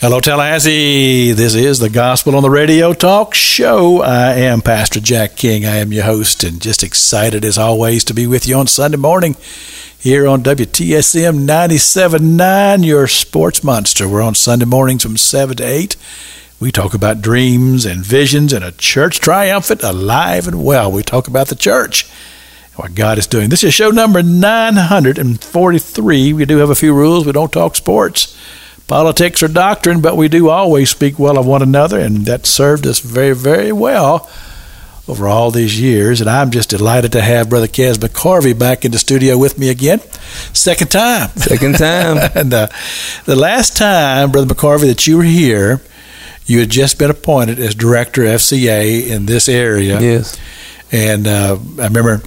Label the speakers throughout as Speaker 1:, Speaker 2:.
Speaker 1: Hello, Tallahassee. This is the Gospel on the Radio Talk Show. I am Pastor Jack King. I am your host and just excited as always to be with you on Sunday morning here on WTSM 97.9, your sports monster. We're on Sunday mornings from 7 to 8. We talk about dreams and visions and a church triumphant, alive and well. We talk about the church and what God is doing. This is show number 943. We do have a few rules. We don't talk sports politics or doctrine, but we do always speak well of one another, and that served us very, very well over all these years. And I'm just delighted to have Brother Kez McCorvey back in the studio with me again. Second time.
Speaker 2: Second time.
Speaker 1: and uh, the last time, Brother McCorvey, that you were here, you had just been appointed as director of FCA in this area.
Speaker 2: Yes.
Speaker 1: And uh, I remember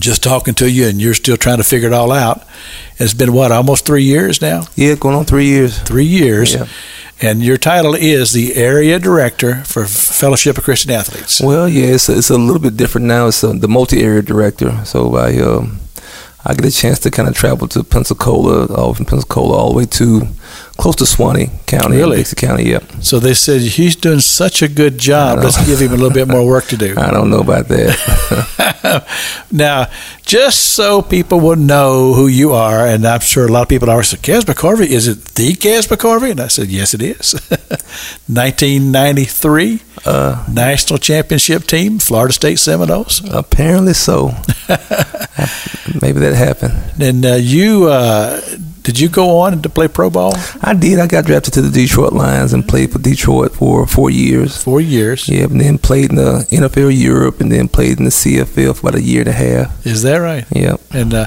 Speaker 1: just talking to you, and you're still trying to figure it all out. It's been what almost three years now.
Speaker 2: Yeah, going on three years.
Speaker 1: Three years.
Speaker 2: Yeah.
Speaker 1: And your title is the area director for Fellowship of Christian Athletes.
Speaker 2: Well, yeah, it's a, it's a little bit different now. It's a, the multi-area director. So I um, I get a chance to kind of travel to Pensacola, all from Pensacola all the way to close to Suwannee County,
Speaker 1: really,
Speaker 2: Dixie County. Yep.
Speaker 1: So they said he's doing such a good job. Let's give him a little bit more work to do.
Speaker 2: I don't know about that.
Speaker 1: now, just so people will know who you are, and I'm sure a lot of people are saying, Kez Corvey, is it the Kez Corvey? And I said, yes, it is. 1993 uh, national championship team, Florida State Seminoles.
Speaker 2: Apparently so. Maybe that happened.
Speaker 1: And uh, you uh, did you go on to play pro ball?
Speaker 2: I did. I got drafted to the Detroit Lions and played for Detroit for four years.
Speaker 1: Four years.
Speaker 2: Yeah, and then played in the NFL Europe and then played in the CFL for about a year and a half.
Speaker 1: Is that right?
Speaker 2: Yeah.
Speaker 1: And uh,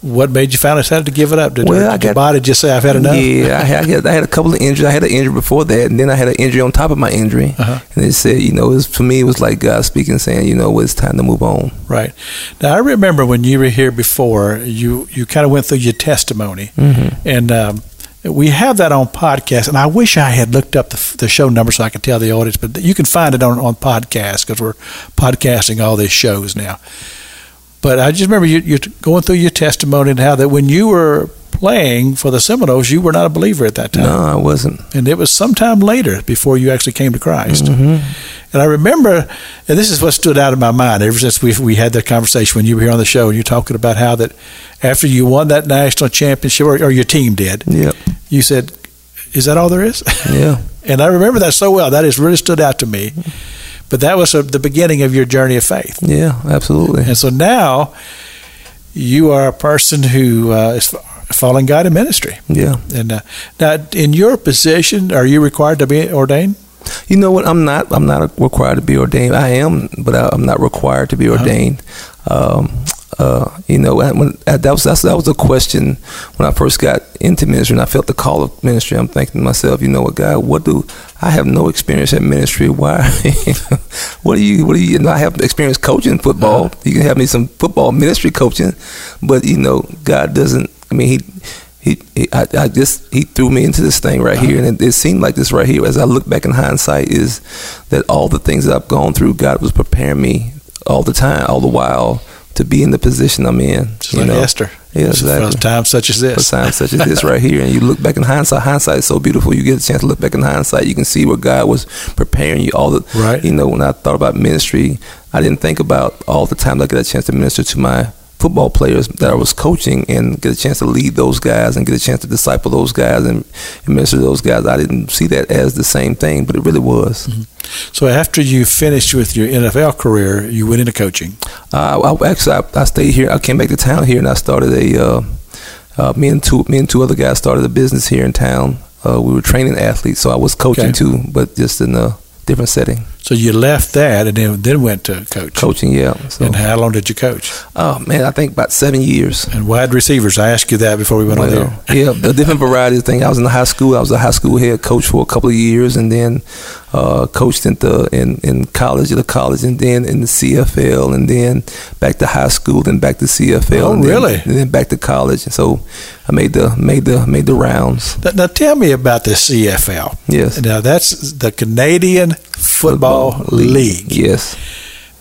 Speaker 1: what made you finally decide to give it up? Did,
Speaker 2: well,
Speaker 1: did
Speaker 2: I got,
Speaker 1: your body just say I've had enough?
Speaker 2: Yeah, I had, I had a couple of injuries. I had an injury before that, and then I had an injury on top of my injury.
Speaker 1: Uh-huh.
Speaker 2: And they said, you know, it was, for me, it was like God speaking, saying, you know, it's time to move on.
Speaker 1: Right. Now I remember when you were here before, you you kind of went through your testimony,
Speaker 2: mm-hmm.
Speaker 1: and. Um, we have that on podcast, and I wish I had looked up the, the show number so I could tell the audience. But you can find it on on podcast because we're podcasting all these shows now. But I just remember you, you going through your testimony and how that when you were playing for the Seminoles, you were not a believer at that time.
Speaker 2: No, I wasn't.
Speaker 1: And it was sometime later before you actually came to Christ.
Speaker 2: Mm-hmm.
Speaker 1: And I remember, and this is what stood out in my mind ever since we we had that conversation when you were here on the show, and you're talking about how that after you won that national championship, or, or your team did,
Speaker 2: yep.
Speaker 1: you said, "Is that all there is?"
Speaker 2: Yeah.
Speaker 1: and I remember that so well. That has really stood out to me. But that was the beginning of your journey of faith.
Speaker 2: Yeah, absolutely.
Speaker 1: And so now you are a person who uh, is following God in ministry.
Speaker 2: Yeah.
Speaker 1: And uh, now, in your position, are you required to be ordained?
Speaker 2: You know what? I'm not. I'm not required to be ordained. I am, but I, am not required to be
Speaker 1: Uh-huh.
Speaker 2: ordained. Uh-huh. Um, uh, you know, when, that was that's, that was a question when I first got into ministry, and I felt the call of ministry. I'm thinking to myself, you know what, God, what do I have no experience in ministry? Why? what do you? What do you? you know, I have experience coaching football.
Speaker 1: Uh-huh.
Speaker 2: You can have me some football ministry coaching, but you know, God doesn't. I mean, he. He, he I, I, just he threw me into this thing right uh-huh. here, and it, it, seemed like this right here. As I look back in hindsight, is that all the things that I've gone through, God was preparing me all the time, all the while to be in the position I'm in.
Speaker 1: Just you like know? Esther.
Speaker 2: Yeah, exactly.
Speaker 1: For times such as this.
Speaker 2: For times such as this right here. And you look back in hindsight. Hindsight is so beautiful. You get a chance to look back in hindsight. You can see where God was preparing you. All the,
Speaker 1: right.
Speaker 2: you know, when I thought about ministry, I didn't think about all the time I get a chance to minister to my football players that I was coaching and get a chance to lead those guys and get a chance to disciple those guys and, and minister to those guys. I didn't see that as the same thing, but it really was.
Speaker 1: Mm-hmm. So after you finished with your NFL career, you went into coaching.
Speaker 2: Uh, I, actually, I, I, stayed here. I came back to town here and I started a. Uh, uh, me and two me and two other guys started a business here in town. Uh, we were training athletes, so I was coaching
Speaker 1: okay.
Speaker 2: too, but just in a different setting.
Speaker 1: So you left that and then then went to coach.
Speaker 2: Coaching, yeah. So.
Speaker 1: And how long did you coach?
Speaker 2: Oh man, I think about seven years.
Speaker 1: And wide receivers. I asked you that before we went
Speaker 2: well,
Speaker 1: on there.
Speaker 2: yeah, a different variety of things. I was in the high school. I was a high school head coach for a couple of years, and then uh, coached in the in, in college at a college, and then in the CFL, and then back to high school, then back to CFL.
Speaker 1: Oh,
Speaker 2: and then,
Speaker 1: really?
Speaker 2: And then back to college. And so I made the made the made the rounds.
Speaker 1: Now, now tell me about the CFL.
Speaker 2: Yes.
Speaker 1: Now that's the Canadian Football, Football League.
Speaker 2: Yes.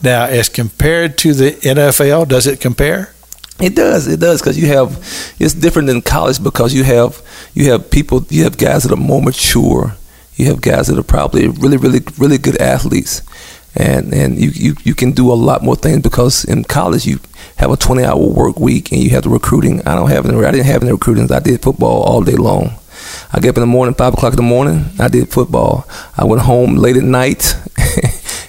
Speaker 1: Now, as compared to the NFL, does it compare?
Speaker 2: It does. It does because you have. It's different than college because you have you have people. You have guys that are more mature. You have guys that are probably really, really, really good athletes, and and you you, you can do a lot more things because in college you have a twenty hour work week and you have the recruiting. I don't have any. I didn't have any recruiting. I did football all day long. I get up in the morning, five o'clock in the morning. I did football. I went home late at night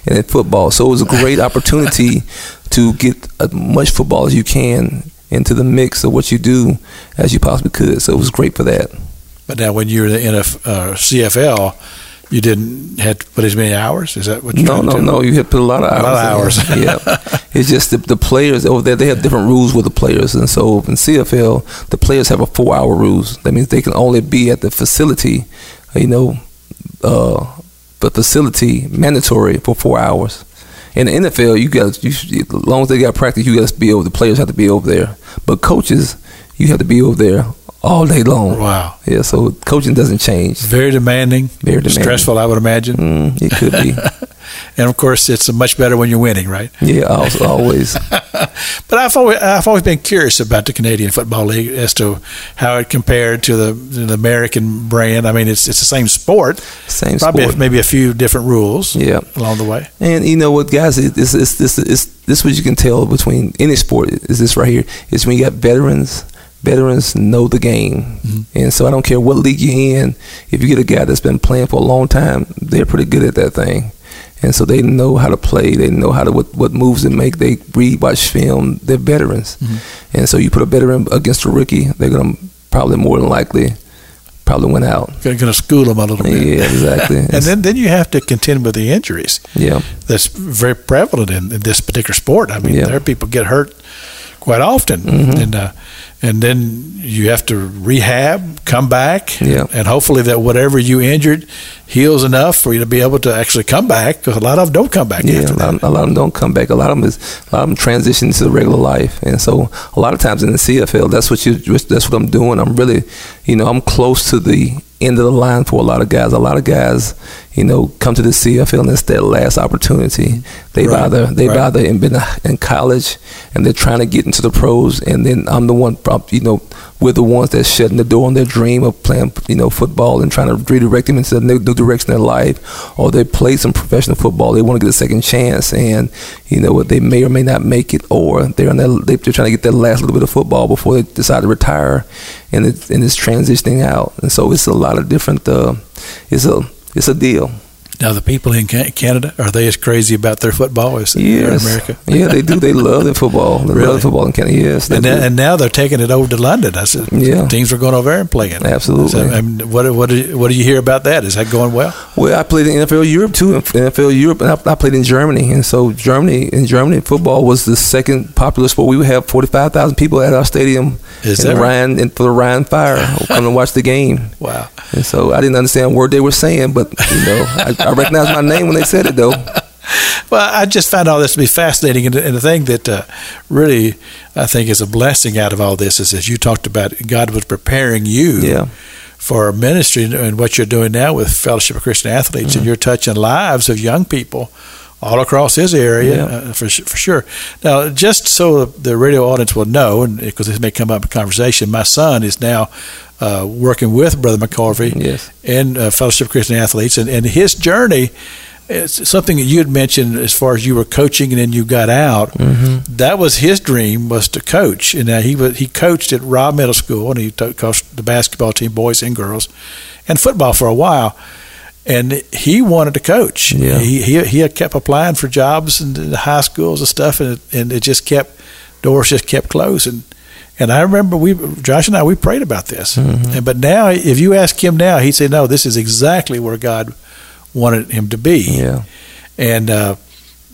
Speaker 2: and did football. So it was a great opportunity to get as much football as you can into the mix of what you do as you possibly could. So it was great for that.
Speaker 1: But now, when you're in a uh, CFL, you didn't have to put as many hours. Is that what you're
Speaker 2: no, no, no? You had to put a lot of hours.
Speaker 1: A lot of hours.
Speaker 2: yeah, it's just the, the players over there. They have different rules with the players, and so in CFL, the players have a four-hour rules. That means they can only be at the facility, you know, uh, the facility mandatory for four hours. In the NFL, you got you, as long as they got practice, you got to be over. The players have to be over there, but coaches, you have to be over there all day long.
Speaker 1: Wow.
Speaker 2: Yeah, so coaching doesn't change.
Speaker 1: Very demanding.
Speaker 2: Very demanding.
Speaker 1: Stressful, I would imagine.
Speaker 2: Mm, it could be.
Speaker 1: and of course, it's much better when you're winning, right?
Speaker 2: Yeah, always.
Speaker 1: but I've always, I've always been curious about the Canadian Football League as to how it compared to the, the American brand. I mean, it's it's the same sport.
Speaker 2: Same
Speaker 1: Probably
Speaker 2: sport.
Speaker 1: maybe a few different rules.
Speaker 2: Yeah.
Speaker 1: along the way.
Speaker 2: And you know what, guys? This is this is this what you can tell between any sport is this right here is when you got veterans. Veterans know the game,
Speaker 1: Mm-hmm.
Speaker 2: and so I don't care what league you're in. If you get a guy that's been playing for a long time, they're pretty good at that thing, and so they know how to play. They know how to what, what moves to make. They read, watch film. They're veterans,
Speaker 1: Mm-hmm.
Speaker 2: and so you put a veteran against a rookie, they're gonna probably more than likely probably win out.
Speaker 1: Going to school them a little bit.
Speaker 2: Yeah, exactly.
Speaker 1: and then, then you have to contend with the injuries.
Speaker 2: yeah,
Speaker 1: That's very prevalent in, in this particular sport. I mean,
Speaker 2: Yeah.
Speaker 1: there are people get hurt quite often,
Speaker 2: Mhm.
Speaker 1: and uh, and then you have to rehab, come back,
Speaker 2: Yeah.
Speaker 1: and hopefully that whatever you injured heals enough for you to be able to actually come back. Because a lot of them don't come back
Speaker 2: Yeah,
Speaker 1: after
Speaker 2: a lot,
Speaker 1: that.
Speaker 2: a lot of them don't come back. A lot of them is a lot of them transition to regular life, and so a lot of times in the CFL, that's what you that's what I'm doing. I'm really, you know, I'm close to the end of the line for a lot of guys. A lot of guys, you know, come to the sea. CFL and it's their last opportunity. They've
Speaker 1: Right,
Speaker 2: either they've
Speaker 1: right.
Speaker 2: either been in college and they're trying to get into the pros, and then I'm the one, you know, we're the ones that's shutting the door on their dream of playing, you know, football and trying to redirect them into a new, new direction in their life, or they play some professional football. They want to get a second chance, and you know what, they may or may not make it, or they're on their, they're trying to get their last little bit of football before they decide to retire, and it's and it's transitioning out, and so it's a lot of different. Uh, it's a it's a deal.
Speaker 1: Now, the people in Canada are they as crazy about their football as
Speaker 2: Yes.
Speaker 1: in America?
Speaker 2: Yeah, they do. They love their football. They
Speaker 1: Really?
Speaker 2: love football in Canada. Yes,
Speaker 1: And, and now they're taking it over to London. I said,
Speaker 2: Yeah.
Speaker 1: teams are going over there and playing.
Speaker 2: Absolutely.
Speaker 1: So, I mean, what what do you, what do you hear about that? Is that going well?
Speaker 2: Well, I played in NFL Europe too. In NFL Europe, and I, I played in Germany. And so Germany, in Germany, football was the second popular sport. We would have forty five thousand people at our stadium
Speaker 1: Is
Speaker 2: in
Speaker 1: that
Speaker 2: the
Speaker 1: right?
Speaker 2: For the Rhein Fire come to watch the game.
Speaker 1: Wow.
Speaker 2: And so I didn't understand a word they were saying, but you know, I, I recognized my name when they said it though.
Speaker 1: Well, I just found all this to be fascinating, and, and the thing that uh, really I think is a blessing out of all this is, as you talked about, God was preparing you
Speaker 2: Yeah.
Speaker 1: for ministry and what you're doing now with Fellowship of Christian Athletes,
Speaker 2: Mm-hmm.
Speaker 1: and you're touching lives of young people all across his area
Speaker 2: Yeah.
Speaker 1: uh, for for sure. Now, just so the radio audience will know, and because this may come up in conversation, my son is now uh, working with Brother McCorvey
Speaker 2: Yes.
Speaker 1: and uh, Fellowship of Christian Athletes, and, and his journey. It's something that you had mentioned as far as you were coaching and then you got out.
Speaker 2: Mm-hmm.
Speaker 1: That was his dream was to coach, and uh, he was he coached at Rob Middle School and he coached the basketball team, boys and girls, and football for a while. And he wanted to coach.
Speaker 2: Yeah.
Speaker 1: He, he he kept applying for jobs in the high schools and stuff, and it, and it just kept doors just kept closing. And I remember we Josh and I we prayed about this.
Speaker 2: Mm-hmm.
Speaker 1: And, but now, if you ask him now, he'd say, "No, this is exactly where God wanted him to be."
Speaker 2: Yeah.
Speaker 1: and uh,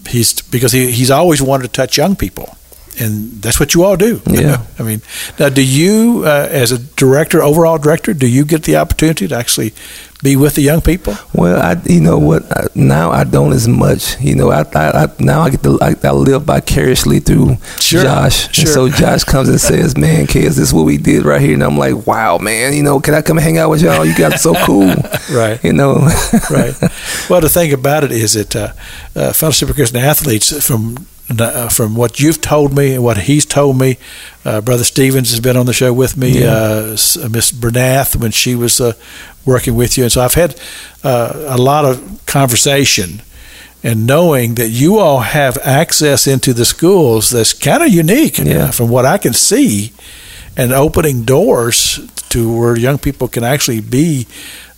Speaker 1: he's because he, he's always wanted to touch young people, and that's what you all do.
Speaker 2: Yeah.
Speaker 1: I mean, now do you, uh, as a director, overall director, do you get the opportunity to actually be with the young people?
Speaker 2: Well, I you know what I, now I don't as much. You know, I, I, I now I get to I, I live vicariously through
Speaker 1: Sure,
Speaker 2: Josh.
Speaker 1: sure.
Speaker 2: And so Josh comes and says, "Man, kids, this is what we did right here." And I'm like, "Wow, man! You know, can I come hang out with y'all? You guys are so cool."
Speaker 1: Right.
Speaker 2: You know.
Speaker 1: right. Well, the thing about it is that uh, uh, Fellowship of Christian Athletes, from from what you've told me and what he's told me, uh, Brother Stevens has been on the show with me,
Speaker 2: Yeah.
Speaker 1: uh, uh, Miss Bernath when she was uh, working with you, and so I've had uh, a lot of conversation. And knowing that you all have access into the schools that's kind of unique
Speaker 2: Yeah.
Speaker 1: uh, from what I can see, and opening doors to where young people can actually be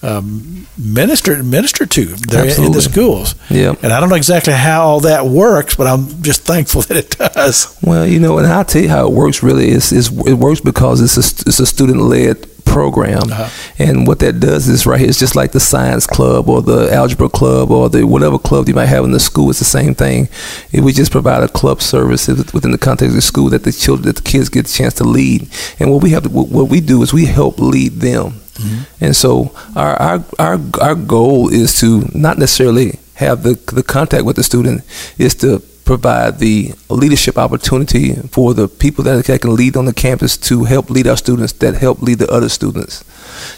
Speaker 1: um, ministered ministered to there in the schools.
Speaker 2: Yeah.
Speaker 1: And I don't know exactly how all that works, but I'm just thankful that it does.
Speaker 2: Well, you know, and I'll tell you how it works. Really, is is it works because it's a it's a student led program,
Speaker 1: Uh-huh.
Speaker 2: and what that does is right here. It's just like the science club or the algebra club or the whatever club you might have in the school. It's the same thing. It, we just provide a club service within the context of the school that the children, that the kids get a chance to lead. And what we have to, what we do is we help lead them. Mm-hmm. And so our, our our our goal is to not necessarily have the the contact with the student, is to provide the leadership opportunity for the people that that can lead on the campus to help lead our students that help lead the other students.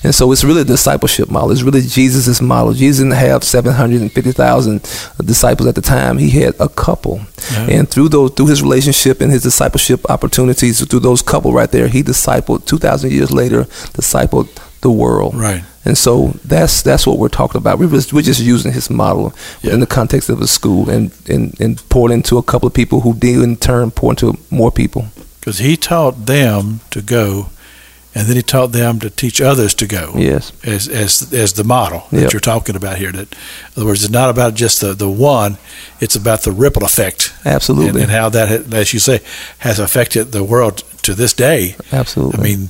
Speaker 2: And so it's really a discipleship model. It's really Jesus' model. Jesus didn't have 750,000 disciples at the time. He had a couple.
Speaker 1: Yeah.
Speaker 2: And through those, through his relationship and his discipleship opportunities, through those couple right there, he discipled, 2,000 years later, discipled the world.
Speaker 1: Right.
Speaker 2: And so that's that's what we're talking about. We're just, we're just using his model
Speaker 1: Yeah.
Speaker 2: in the context of a school and, and, and poured into a couple of people who did in turn pour into more people.
Speaker 1: Because he taught them to go, and then he taught them to teach others to go.
Speaker 2: Yes.
Speaker 1: As, as, as the model that
Speaker 2: Yep.
Speaker 1: you're talking about here. That, in other words, it's not about just the, the one, it's about the ripple effect.
Speaker 2: Absolutely.
Speaker 1: And, and how that, as you say, has affected the world to this day.
Speaker 2: Absolutely.
Speaker 1: I mean,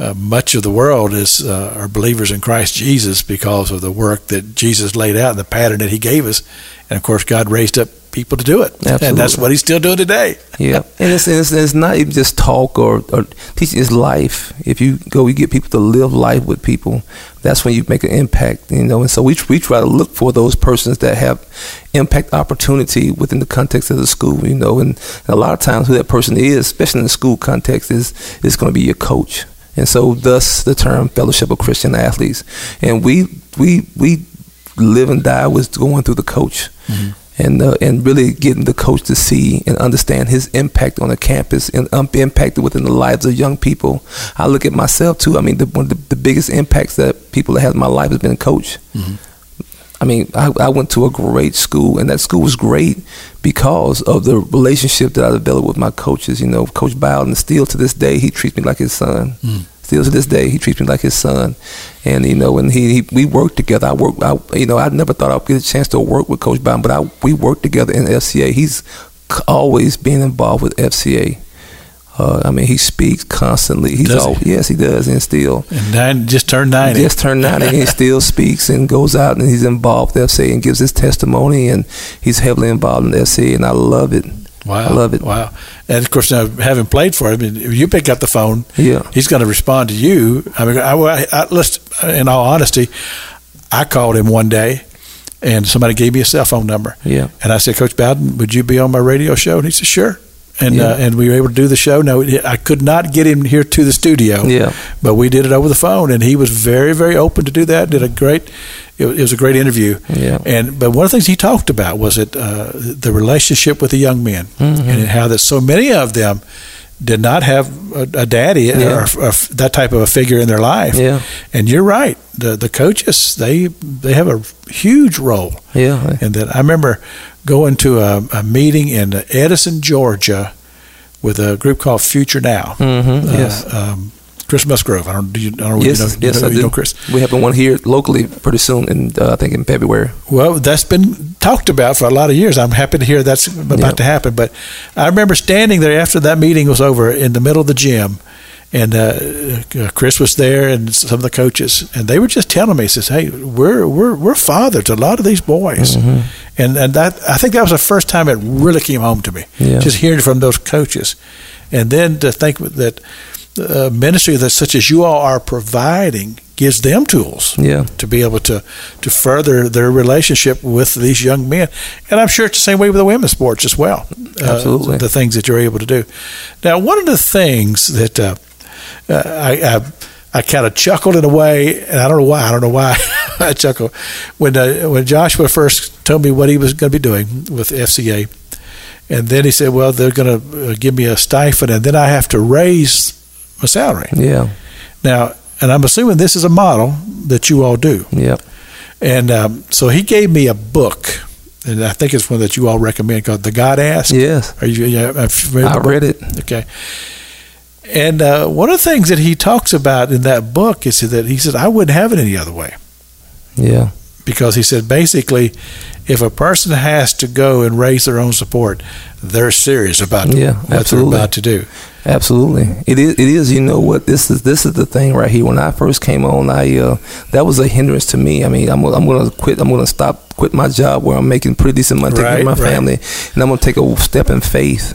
Speaker 1: uh, much of the world is uh, are believers in Christ Jesus because of the work that Jesus laid out and the pattern that He gave us, and of course, God raised up people to do it, and that's what He's still doing today.
Speaker 2: Yeah, and it's, it's it's not even just talk or, or teaching. It's life. If you go, you get people to live life with people. That's when you make an impact, you know. And so we we try to look for those persons that have impact opportunity within the context of the school, you know. And a lot of times, who that person is, especially in the school context, is is going to be your coach. And so, thus the term Fellowship of Christian Athletes. And we we we live and die with going through the coach and uh, and really getting the coach to see and understand his impact on the campus and um, impact within the lives of young people. I look at myself too. I mean, the, one of the, the biggest impacts that people have had in my life has been a coach. I mean, I, I went to a great school, and that school was great because of the relationship that I developed with my coaches. You know, Coach Bowden, still to this day, he treats me like his son. Hmm. Still to this day, he treats me like his son, and you know, and he, he we worked together. I work, I, you know, I never thought I'd get a chance to work with Coach Bowden, but I we worked together in FCA. He's always been involved with FCA. Uh, I mean, he speaks constantly. He's
Speaker 1: Does he?
Speaker 2: yes, he does, and still.
Speaker 1: And nine just turned ninety.
Speaker 2: Just turned 90 and he still speaks and goes out and he's involved with FCA and gives his testimony and he's heavily involved in FCA and I love it.
Speaker 1: Wow,
Speaker 2: I love it.
Speaker 1: Wow, and of course now having played for him, if you pick up the phone,
Speaker 2: Yeah.
Speaker 1: he's going to respond to you. I mean, I, I, I let's in all honesty, I called him one day, and somebody gave me a cell phone number.
Speaker 2: Yeah.
Speaker 1: and I said, Coach Bowden, would you be on my radio show? And he said, Sure. And
Speaker 2: Yeah.
Speaker 1: uh, and we were able to do the show. No, I could not get him here to the studio.
Speaker 2: Yeah.
Speaker 1: but we did it over the phone, and he was very very open to do that. Did a great. It was it was a great interview.
Speaker 2: Yeah.
Speaker 1: And but one of the things he talked about was it uh, the relationship with the young men
Speaker 2: Mm-hmm.
Speaker 1: and how that so many of them did not have a, a daddy
Speaker 2: Yeah.
Speaker 1: or, or that type of a figure in their life.
Speaker 2: Yeah.
Speaker 1: And you're right. The the coaches they they have a huge role.
Speaker 2: Yeah.
Speaker 1: And that I remember going to a, a meeting in Edison, Georgia, with a group called Future Now.
Speaker 2: Mhm,
Speaker 1: Uh,
Speaker 2: yes.
Speaker 1: Um, Chris Musgrove. I don't. Do you, I don't know.
Speaker 2: Yes,
Speaker 1: you know,
Speaker 2: yes,
Speaker 1: know,
Speaker 2: I do.
Speaker 1: know Chris.
Speaker 2: We have one here locally pretty soon, in uh, I think in February.
Speaker 1: Well, that's been talked about for a lot of years. I'm happy to hear that's about
Speaker 2: Yeah.
Speaker 1: to happen. But I remember standing there after that meeting was over in the middle of the gym, and uh, uh, Chris was there and some of the coaches, and they were just telling me, "says Hey, we're we're we're father to a lot of these boys,"
Speaker 2: Mm-hmm.
Speaker 1: and and that I think that was the first time it really came home to me,
Speaker 2: Yeah.
Speaker 1: just hearing from those coaches, and then to think that. Uh, ministry that such as you all are providing gives them tools
Speaker 2: Yeah.
Speaker 1: to be able to to further their relationship with these young men. And I'm sure it's the same way with the women's sports as well. Uh,
Speaker 2: Absolutely.
Speaker 1: the things that you're able to do. Now, one of the things that uh, uh, I, I I kind of chuckled in a way, and I don't know why. I don't know why I chuckled when uh, when Joshua first told me what he was going to be doing with FCA. And then he said, well, they're going to give me a stipend, and then I have to raise my salary.
Speaker 2: Yeah.
Speaker 1: Now, and I'm assuming this is a model that you all do.
Speaker 2: Yep.
Speaker 1: And um, so he gave me a book, and I think it's one that you all recommend called "The God Ask."
Speaker 2: Yes.
Speaker 1: Are you? Yeah, read
Speaker 2: I
Speaker 1: book.
Speaker 2: read it.
Speaker 1: Okay. And uh, one of the things that he talks about in that book is that he said, I wouldn't have it any other way.
Speaker 2: Yeah.
Speaker 1: Because he said, basically, if a person has to go and raise their own support, they're serious about
Speaker 2: Yeah,
Speaker 1: what
Speaker 2: absolutely.
Speaker 1: they're about to do.
Speaker 2: Absolutely, it is. It is. You know what? This is this is the thing right here. When I first came on, I uh, that was a hindrance to me. I mean, I'm I'm going to quit. I'm going to stop, quit my job where I'm making pretty decent money, taking care of my
Speaker 1: Right, right.
Speaker 2: family, and I'm going to take a step in faith.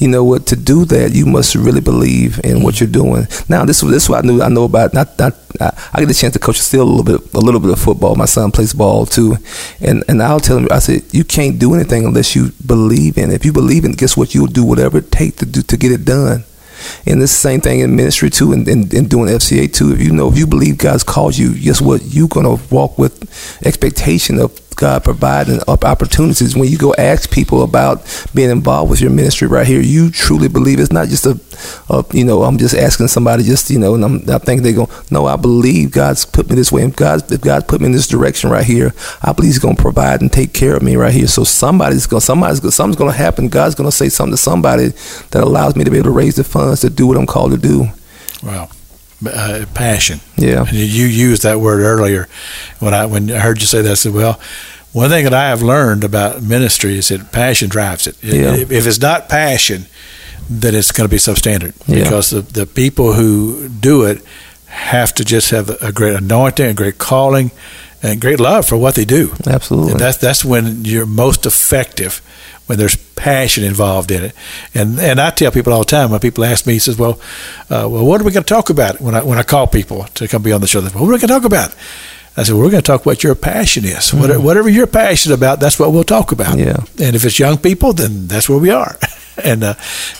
Speaker 2: You know what? To do that, you must really believe in what you're doing. Now, this this is what I knew. I know about. Not, not, I, I get a chance to coach still a little bit, a little bit of football. My son plays ball too, and and I'll tell him. I said, you can't do anything unless you believe in. it. If you believe in, it, guess what? You'll do whatever it takes to do to get it done. And this same thing in ministry too, and, and, and doing FCA too. If you know, if you believe God's called you, guess what? You're gonna walk with expectation of God providing opportunities. When you go ask people about being involved with your ministry right here, you truly believe it's not just a, a you know, I'm just asking somebody just you know, and I'm I think they go, no, I believe God's put me this way. If God if God put me in this direction right here, I believe He's gonna provide and take care of me right here. So somebody's gonna somebody's gonna, something's gonna happen. God's gonna say something to somebody that allows me to be able to raise the funds to do what I'm called to do.
Speaker 1: Wow. Uh, passion.
Speaker 2: Yeah.
Speaker 1: And you used that word earlier when I when I heard you say that. I said, well, one thing that I have learned about ministry is that passion drives it.
Speaker 2: Yeah.
Speaker 1: If, if it's not passion, then it's going to be substandard
Speaker 2: Yeah.
Speaker 1: because the, the people who do it have to just have a great anointing, a great calling, and great love for what they do.
Speaker 2: Absolutely.
Speaker 1: And that's that's when you're most effective when there's passion involved in it. And and I tell people all the time when people ask me, he says, "Well, uh, well, what are we going to talk about?" When I when I call people to come be on the show, they say, what are we going to talk about?" I said, well, "We're going to talk what your passion is. Whatever, whatever you're passionate about, that's what we'll talk about.
Speaker 2: Yeah.
Speaker 1: And if it's young people, then that's where we are. and uh,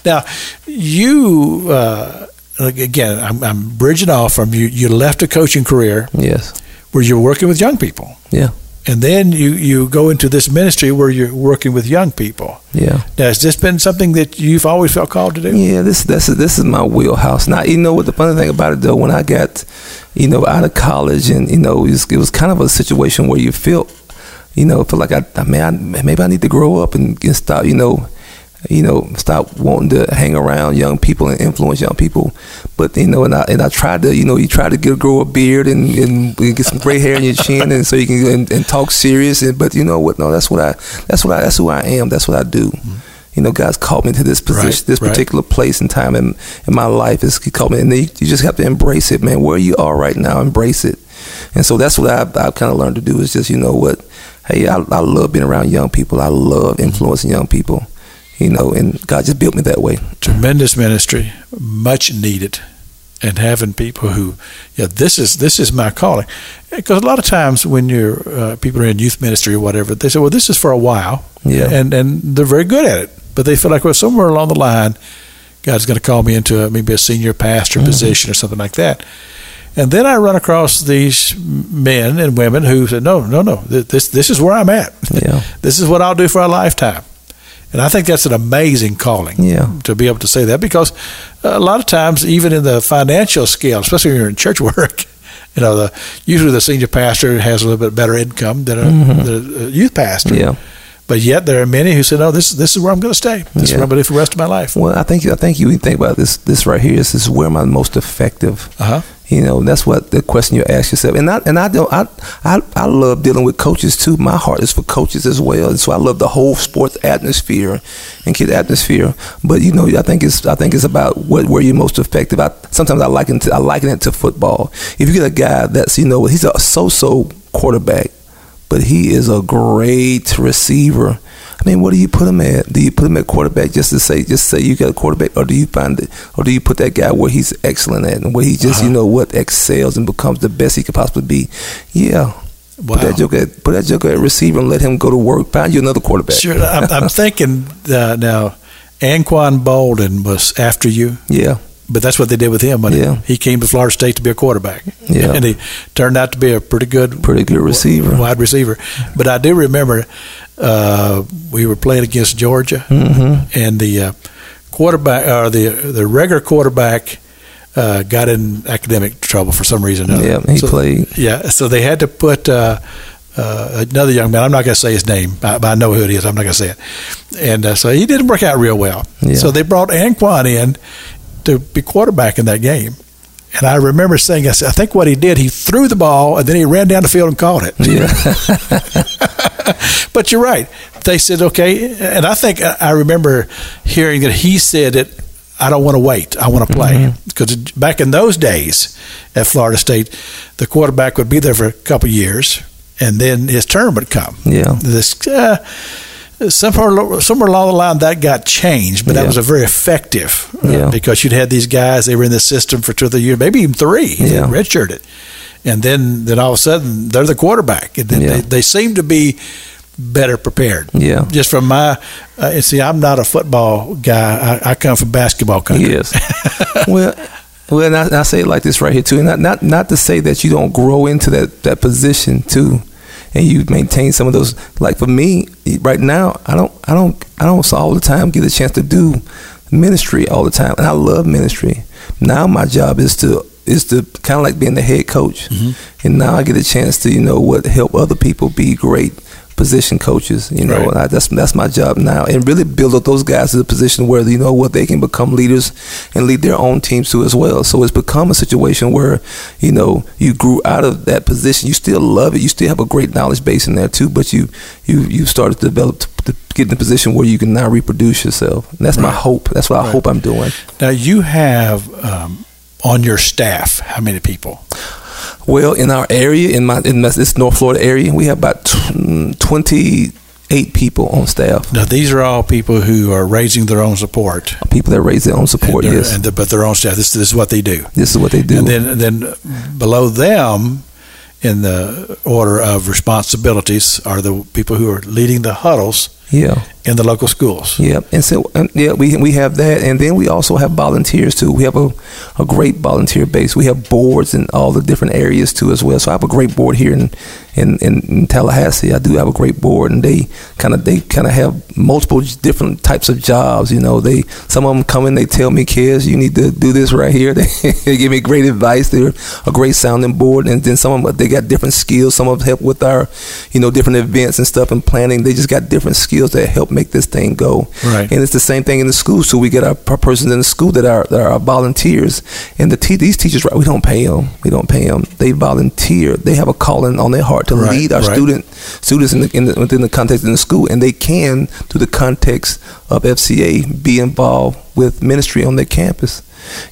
Speaker 1: now, you uh, again, I'm, I'm bridging off from you. You left a coaching career
Speaker 2: yes.
Speaker 1: Where you're working with young people
Speaker 2: Yeah.
Speaker 1: and then you, you go into this ministry where you're working with young people.
Speaker 2: Yeah.
Speaker 1: Now, has this been something that you've always felt called to do?
Speaker 2: Yeah, this this is this is my wheelhouse. Now, you know what the funny thing about it though, when I got, you know, out of college, and you know, it was, it was kind of a situation where you feel, you know, feel like I, I man, I, maybe I need to grow up and, and stop, you know, you know, stop wanting to hang around young people and influence young people. But you know, and I and I tried to, you know, you try to get grow a beard and, and get some gray hair in your chin, and so you can and, and talk serious. And but you know what? No, that's what I that's what I that's who I am. That's what I do. Mm-hmm. You know, God's called me to this position,
Speaker 1: Right,
Speaker 2: this
Speaker 1: right.
Speaker 2: particular place and time in in my life. Is He called me, and you, you just have to embrace it, man. Where you are right now, embrace it. And so that's what I've, I've kind of learned to do is just, you know what? Hey, I, I love being around young people. I love mm-hmm. influencing young people. You know, and God just built me that way.
Speaker 1: Tremendous ministry, much needed, and having people who, yeah, this is this is my calling. Because a lot of times when you're uh, people are in youth ministry or whatever, they say, well, this is for a while,
Speaker 2: Yeah.
Speaker 1: and and they're very good at it, but they feel like well, somewhere along the line, God's going to call me into a, maybe a senior pastor position or something like that. And then I run across these men and women who said, "No, no, no. This this is where I'm at.
Speaker 2: Yeah.
Speaker 1: this is what I'll do for a lifetime." And I think that's an amazing calling
Speaker 2: Yeah.
Speaker 1: to be able to say that because a lot of times, even in the financial scale, especially when you're in church work, you know, the usually the senior pastor has a little bit better income than a, the a youth pastor.
Speaker 2: Yeah.
Speaker 1: But yet there are many who say, "No, this this is where I'm going to stay. This is where I'm going to do for the rest of my life."
Speaker 2: Well, I think I think you think about this this right here. This is where am most effective?
Speaker 1: Uh huh.
Speaker 2: You know, that's what the question you ask yourself. And I and I don't I, I I love dealing with coaches too. My heart is for coaches as well. And so I love the whole sports atmosphere and kid atmosphere. But you know, I think it's I think it's about what where you're most effective. I sometimes I liken to I liken it to football. If you get a guy that's you know he's a so so quarterback, but he is a great receiver. I mean, what do you put him at? Do you put him at quarterback just to say, just say you got a quarterback, or do you find it, or do you put that guy where he's excellent at, and where he just, you know, what excels and becomes the best he could possibly be? Yeah,
Speaker 1: Wow.
Speaker 2: put that joker, at, put that joker at receiver, and let him go to work. Find you another quarterback.
Speaker 1: Sure. I'm, I'm thinking uh, now, Anquan Boldin was after you,
Speaker 2: Yeah,
Speaker 1: but that's what they did with him. When
Speaker 2: Yeah.
Speaker 1: he came to Florida State to be a quarterback,
Speaker 2: Yeah.
Speaker 1: and he turned out to be a pretty good
Speaker 2: pretty good receiver.
Speaker 1: wide receiver. But I do remember uh, we were playing against Georgia,
Speaker 2: Mm-hmm.
Speaker 1: and the uh, quarterback or the the regular quarterback uh, got in academic trouble for some reason. or.
Speaker 2: Yeah, he
Speaker 1: So-
Speaker 2: played.
Speaker 1: Yeah, so they had to put uh, uh, another young man. I'm not going to say his name, but I know who it is. I'm not going to say it. And uh, so he didn't work out real well.
Speaker 2: Yeah.
Speaker 1: So they brought Anquan in to be quarterback in that game. And I remember saying, I, said, I think what he did, he threw the ball and then he ran down the field and caught it.
Speaker 2: Yeah.
Speaker 1: But you're right. They said, okay. And I think I remember hearing that he said that I don't want to wait. I want to play. Because back in those days at Florida State, the quarterback would be there for a couple of years and then his term would come.
Speaker 2: Yeah.
Speaker 1: This, uh, somewhere, somewhere along the line that got changed, but that was a very effective uh,
Speaker 2: Yeah.
Speaker 1: because you'd had these guys, they were in the system for two or three years, maybe even three,
Speaker 2: Yeah.
Speaker 1: redshirted. And then, then all of a sudden, they're the quarterback. And then
Speaker 2: Yeah.
Speaker 1: they, they seem to be better prepared.
Speaker 2: Yeah.
Speaker 1: Just from my, uh, and see, I'm not a football guy. I, I come from basketball country.
Speaker 2: Yes. well, well, and I, I say it like this right here too, and not, not not to say that you don't grow into that that position too, and you maintain some of those. Like for me, right now, I don't, I don't, I don't all the time get a chance to do ministry all the time, and I love ministry. Now my job is to is to kind of like being the head coach, and now I get a chance to you know what help other people be great position coaches. You know,
Speaker 1: Right.
Speaker 2: and I, that's that's my job now, and really build up those guys to a position where you know what they can become leaders and lead their own teams to as well. So it's become a situation where you know you grew out of that position. You still love it. You still have a great knowledge base in there too, but you you you started to develop to, to get in a position where you can now reproduce yourself. And that's my hope. That's what I
Speaker 1: Right.
Speaker 2: hope I'm doing.
Speaker 1: Now, you have um, on your staff how many people?
Speaker 2: Well, in our area, in my in this North Florida area, we have about mm, twenty eight people on staff.
Speaker 1: Now, these are all people who are raising their own support.
Speaker 2: People that raise their own support. Yes,
Speaker 1: and the- but their own staff. This, this is what they do.
Speaker 2: this is what they do.
Speaker 1: And then, then below them, in the order of responsibilities, are the people who are leading the huddles
Speaker 2: yeah.
Speaker 1: In the local schools.
Speaker 2: Yeah, and so yeah, we we have that, and then we also have volunteers too. We have a, a great volunteer base. We have boards in all the different areas too as well. So I have a great board here in in, in, in Tallahassee. I do have a great board, and they kind of they kind of have multiple different types of jobs. You know, they some of them come in, they tell me, kids, you need to do this right here. They, they give me great advice. They're a great sounding board, and then some of them they got different skills. Some of them help with our, you know, different events and stuff and planning. They just got different skills that help make this thing go.
Speaker 1: Right.
Speaker 2: And it's the same thing in the school. So we get our per- persons in the school that are that are volunteers, and the te- these teachers, right? We don't pay them. We don't pay them. They volunteer. They have a calling on their heart to
Speaker 1: Right,
Speaker 2: lead our
Speaker 1: right.
Speaker 2: student students in the, in the within the context in the school, and they can, through the context of FCA, be involved with ministry on their campus.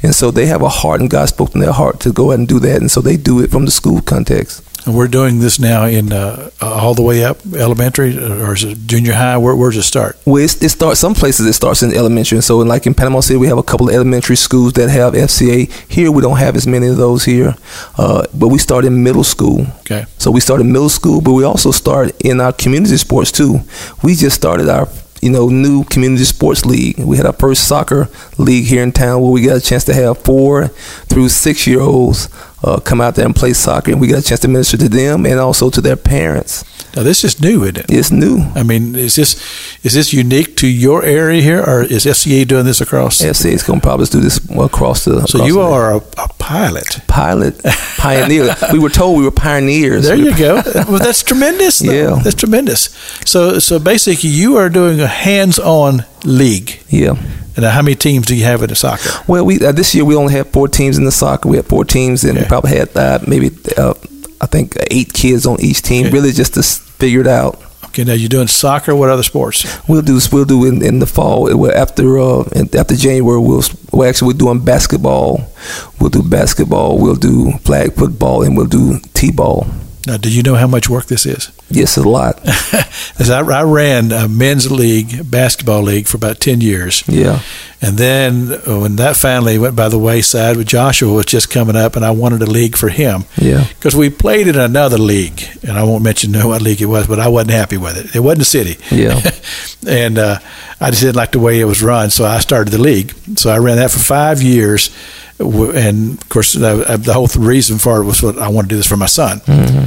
Speaker 2: And so they have a heart, and God spoke in their heart to go ahead and do that. And so they do it from the school context.
Speaker 1: And we're doing this now in uh, all the way up elementary, or is it junior high? Where, does it start?
Speaker 2: Well, it starts some places. It starts in elementary, and so like in Panama City, we have a couple of elementary schools that have FCA. Here, we don't have as many of those here, uh, but we start in middle school.
Speaker 1: Okay.
Speaker 2: So we start in middle school, but we also start in our community sports too. We just started our you know new community sports league. We had our first soccer league here in town where we got a chance to have four through six year olds uh, come out there and play soccer, and we got a chance to minister to them and also to their parents.
Speaker 1: Now this is new, isn't it?
Speaker 2: It's new.
Speaker 1: I mean, is this is this unique to your area here, or is FCA doing this across?
Speaker 2: FCA is going to probably do this across the.
Speaker 1: So
Speaker 2: across
Speaker 1: you
Speaker 2: the-
Speaker 1: are a, a pilot.
Speaker 2: pilot pioneer. we were told we were pioneers.
Speaker 1: There
Speaker 2: We-
Speaker 1: you go. well, that's tremendous. though.
Speaker 2: Yeah.
Speaker 1: that's tremendous. So, so basically, you are doing a hands-on league.
Speaker 2: Yeah.
Speaker 1: And how many teams do you have in the soccer?
Speaker 2: Well, we uh, this year we only had four teams in the soccer. We had four teams, and we probably had uh, maybe uh, I think eight kids on each team.
Speaker 1: Okay.
Speaker 2: Really, just to figure it out.
Speaker 1: Okay, now you're doing soccer. What other sports?
Speaker 2: We'll do we'll do in, in the fall after uh, after January. We'll well actually we're doing basketball. We'll do basketball. We'll do flag football, and we'll do t-ball.
Speaker 1: Now, do you know how much work this is?
Speaker 2: Yes, a lot.
Speaker 1: As I, I ran a men's league, basketball league, for about ten years,
Speaker 2: Yeah.
Speaker 1: and then uh, when that finally went by the wayside, with Joshua was just coming up, and I wanted a league for him.
Speaker 2: Yeah.
Speaker 1: because we played in another league, and I won't mention what league it was, but I wasn't happy with it. It wasn't a city.
Speaker 2: Yeah.
Speaker 1: and uh, I just didn't like the way it was run, so I started the league. So I ran that for five years, and of course, the, the whole reason for it was what I want to do this for my son.
Speaker 2: Mm-hmm.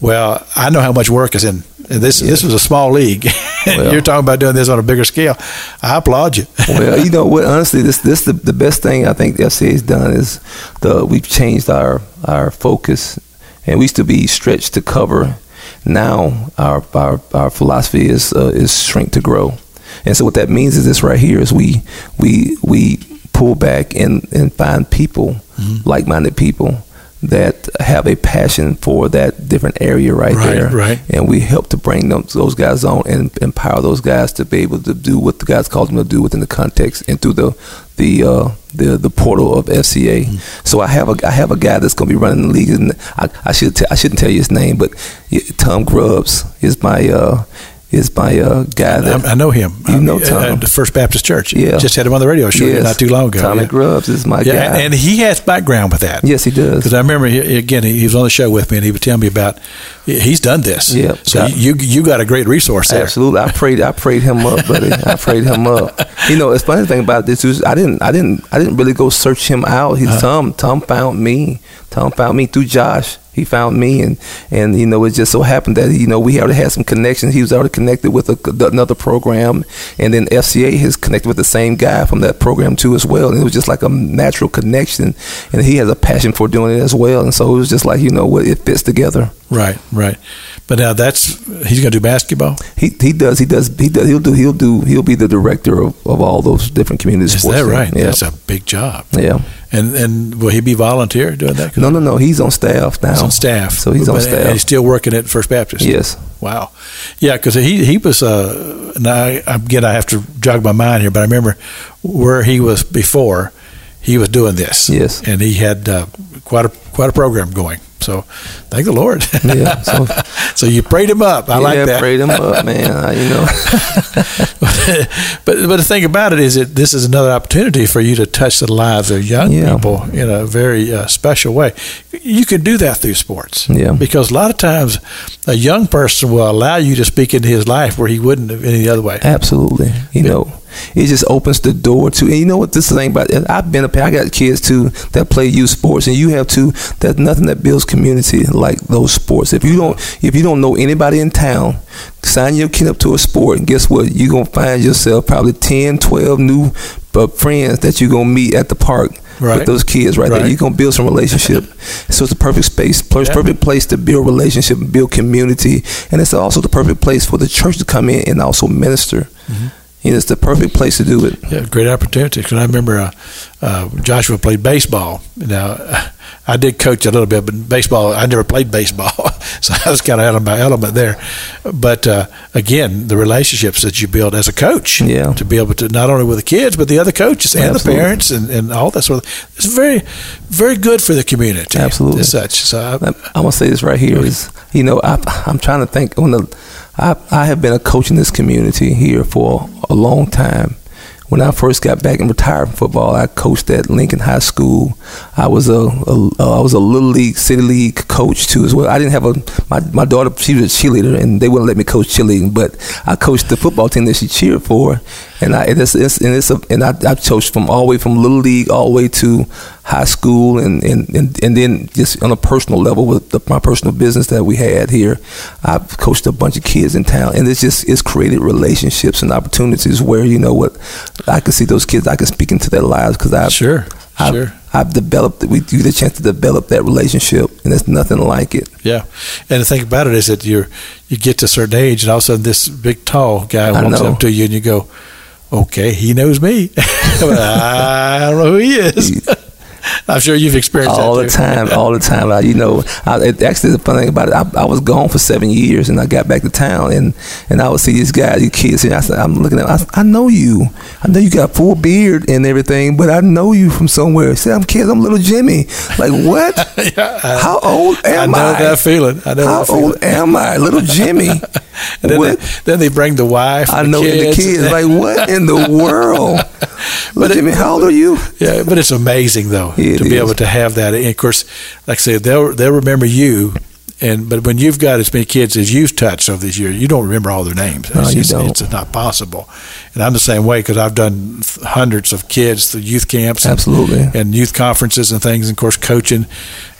Speaker 1: Well, I know how much work is in this
Speaker 2: Yes.
Speaker 1: this was a small league.
Speaker 2: Well.
Speaker 1: You're talking about doing this on a bigger scale. I applaud you.
Speaker 2: well, you know what? Honestly, this this the, the best thing I think the FCA has done is the we've changed our our focus, and we used to be stretched to cover. Now our our, our philosophy is uh, is shrink to grow, and so what that means is this right here is we we we pull back and and find people like minded people that have a passion for that different area right,
Speaker 1: Right,
Speaker 2: there
Speaker 1: right.
Speaker 2: and we help to bring them, those guys on and empower those guys to be able to do what the guys called them to do within the context and through the the uh, the the portal of FCA.
Speaker 1: Mm-hmm.
Speaker 2: So I have a I have a guy that's going to be running the league, and I, I should t- I shouldn't tell you his name, but Tom Grubbs is my uh, is my uh, guy that
Speaker 1: I, I know him.
Speaker 2: You
Speaker 1: I-
Speaker 2: know Tom.
Speaker 1: the First Baptist Church.
Speaker 2: Yeah.
Speaker 1: Just had him on the radio show
Speaker 2: Yes.
Speaker 1: not too long ago.
Speaker 2: Tommy
Speaker 1: yeah.
Speaker 2: Grubbs is my
Speaker 1: Yeah,
Speaker 2: guy.
Speaker 1: and he has background with that.
Speaker 2: yes, he does.
Speaker 1: Because I remember he, again, he, was on the show with me, and he would tell me about he's done this.
Speaker 2: Yeah.
Speaker 1: So
Speaker 2: Got-
Speaker 1: you you got a great resource there.
Speaker 2: Absolutely, I prayed. I prayed him up, buddy. I prayed him up. You know, it's funny thing about this is I didn't, I didn't, I didn't really go search him out. He Tom, Tom found me. Tom found me through Josh. He found me, and and you know, it just so happened that you know we already had some connections. He was already connected with a, another program, and then FCA has connected with the same guy from that program too as well. And it was just like a natural connection, and he has a passion for doing it as well. And so it was just like you know what, it fits together.
Speaker 1: Right, right. But now that's he's going to do basketball.
Speaker 2: He he does he does he does he'll do he'll do he'll be the director of, of all those different community
Speaker 1: Is
Speaker 2: sports.
Speaker 1: that
Speaker 2: things.
Speaker 1: right?
Speaker 2: Yeah.
Speaker 1: That's a big job.
Speaker 2: yeah.
Speaker 1: And and will he be volunteer doing that?
Speaker 2: No, no, no. He's on staff now.
Speaker 1: He's on staff.
Speaker 2: So he's on staff.
Speaker 1: And he's still working at First Baptist.
Speaker 2: Yes.
Speaker 1: Wow. Yeah, because he he was. Uh, now I- again, I have to jog my mind here, but I remember where he was before. He was doing this.
Speaker 2: Yes.
Speaker 1: And he had uh, quite a quite a program going. So, thank the Lord.
Speaker 2: Yeah, so-
Speaker 1: so you prayed him up. I
Speaker 2: yeah,
Speaker 1: like that.
Speaker 2: prayed him up, man. You know.
Speaker 1: but but the thing about it is that this is another opportunity for you to touch the lives of young
Speaker 2: Yeah.
Speaker 1: people in a very uh, special way. You can do that through sports,
Speaker 2: Yeah.
Speaker 1: Because a lot of times, a young person will allow you to speak into his life where he wouldn't have any other way.
Speaker 2: Absolutely. You know, it just opens the door to, and you know what this thing about, I've been up here, I got kids too that play youth sports, and you have too, there's nothing that builds community like those sports. If you don't, if you don't know anybody in town, sign your kid up to a sport, and guess what? You're going to find yourself probably 10, 12 new uh, friends that you're going to meet at the park.
Speaker 1: Right.
Speaker 2: With those kids right,
Speaker 1: Right.
Speaker 2: there, you're gonna build some relationship. so it's the perfect space, per-
Speaker 1: Yeah.
Speaker 2: perfect place to build relationship build community, and it's also the perfect place for the church to come in and also minister.
Speaker 1: Mm-hmm.
Speaker 2: You know, it's the perfect place to do it.
Speaker 1: Yeah, great opportunity. Because I remember uh, uh, Joshua played baseball. Now, I did coach a little bit, but baseball, I never played baseball. so I was kind of out of my element there. But uh, again, the relationships that you build as a coach,
Speaker 2: Yeah.
Speaker 1: to be able to not only with the kids, but the other coaches and
Speaker 2: Absolutely.
Speaker 1: the parents and, and all that sort of thing. It's very, very good for the community.
Speaker 2: Absolutely.
Speaker 1: As such. So I,
Speaker 2: I'm gonna say this right here is, you know, I, I'm trying to think. When the, I, I have been a coach in this community here for a long time. When I first got back and retired from football, I coached at Lincoln High School. I was a, a I was a little league, city league coach too as well. I didn't have a my, my daughter. She was a cheerleader, and they wouldn't let me coach cheerleading. But I coached the football team that she cheered for, and I it's, it's and it's a, and I, I coached from all the way from little league all the way to high school, and and, and, and then just on a personal level with the, my personal business that we had here. I've coached a bunch of kids in town, and it's just it's created relationships and opportunities where you know what I can see those kids. I can speak into their lives because I
Speaker 1: sure,
Speaker 2: I've,
Speaker 1: sure.
Speaker 2: I've developed we you the chance to develop that relationship, and there's nothing like it.
Speaker 1: Yeah, and the thing about it is that you're you get to a certain age, and all of a sudden this big tall guy walks up to you, and you go, "Okay, he knows me." I don't know who he is. I'm sure you've experienced
Speaker 2: all the time, all the time. I, you know, I, it, actually, the funny thing about it, I, I was gone for seven years, and I got back to town, and and I would see these guys, these kids, and I said, I'm looking at, them, I, said, I know you, I know you got full beard and everything, but I know you from somewhere. Say, I'm kids, I'm little Jimmy. Like what? How old am I
Speaker 1: know
Speaker 2: I?
Speaker 1: that feeling. I know
Speaker 2: How
Speaker 1: that feeling.
Speaker 2: old am I, little Jimmy?
Speaker 1: And then, they, then they bring the wife.
Speaker 2: I
Speaker 1: the
Speaker 2: know
Speaker 1: kids.
Speaker 2: the kids. Like what in the world? Little Jimmy, how old are you?
Speaker 1: Yeah, but it's amazing though
Speaker 2: It
Speaker 1: to be
Speaker 2: is.
Speaker 1: able to have that. And of course, like I said, they'll they'll remember you. And but when you've got as many kids as you've touched over these years, you don't remember all their names.
Speaker 2: No,
Speaker 1: it's,
Speaker 2: you
Speaker 1: it's,
Speaker 2: don't.
Speaker 1: it's not possible. And I'm the same way because I've done hundreds of kids through youth camps, and,
Speaker 2: Absolutely.
Speaker 1: and youth conferences and things, and of course coaching.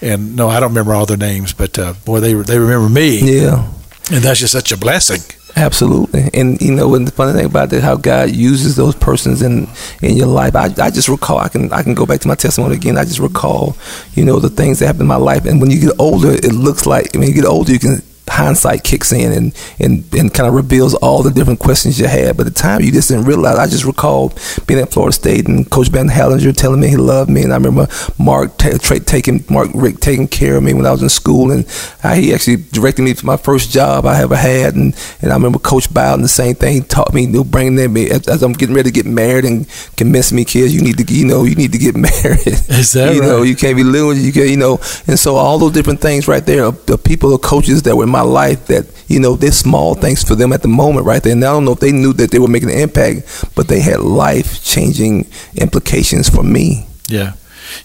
Speaker 1: And no, I don't remember all their names, but uh, boy, they they remember me.
Speaker 2: Yeah.
Speaker 1: And that's just such a blessing.
Speaker 2: Absolutely, and you know, and the funny thing about it, how God uses those persons in in your life. I, I just recall, I can I can go back to my testimony again. I just recall, you know, the things that happened in my life. And when you get older, it looks like when you get older, you can hindsight kicks in and, and, and kind of reveals all the different questions you had. But at the time, you just didn't realize. I just recall being at Florida State and Coach Ben Hallinger telling me he loved me, and I remember Mark t- tra- taking Mark Richt taking care of me when I was in school, and how he actually directed me to my first job I ever had. And, and I remember Coach Bowden the same thing. He taught me, you know, bringing me as, as I'm getting ready to get married and convincing me, kids, you need to, you know, you need to get married.
Speaker 1: Is that
Speaker 2: you
Speaker 1: right?
Speaker 2: know, you can't be living, you can, you know, and so all those different things right there, the people, the coaches that were in my life that you know they're small things for them at the moment right there and i don't know if they knew that they were making an impact but they had life changing implications for me
Speaker 1: Yeah.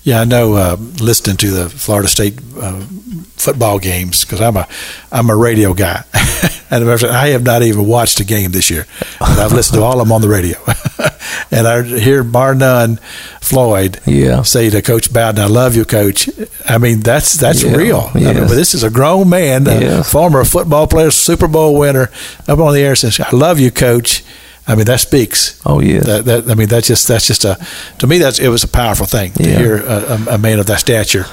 Speaker 1: Yeah, I know. Uh, listening to the Florida State uh, football games because I'm a I'm a radio guy, and I have not even watched a game this year. But I've listened to all of them on the radio, and I hear bar none Floyd
Speaker 2: Yeah.
Speaker 1: say to Coach Bowden, "I love you, Coach." I mean, that's that's
Speaker 2: Yeah,
Speaker 1: real. I mean, but this is a grown man, a
Speaker 2: Yes.
Speaker 1: former football player, Super Bowl winner, up on the air says, "I love you, Coach." I mean, that speaks.
Speaker 2: oh yeah
Speaker 1: That, that I mean, that's just that's just a to me that's it was a powerful thing to
Speaker 2: Yeah.
Speaker 1: hear a, a, a man of that stature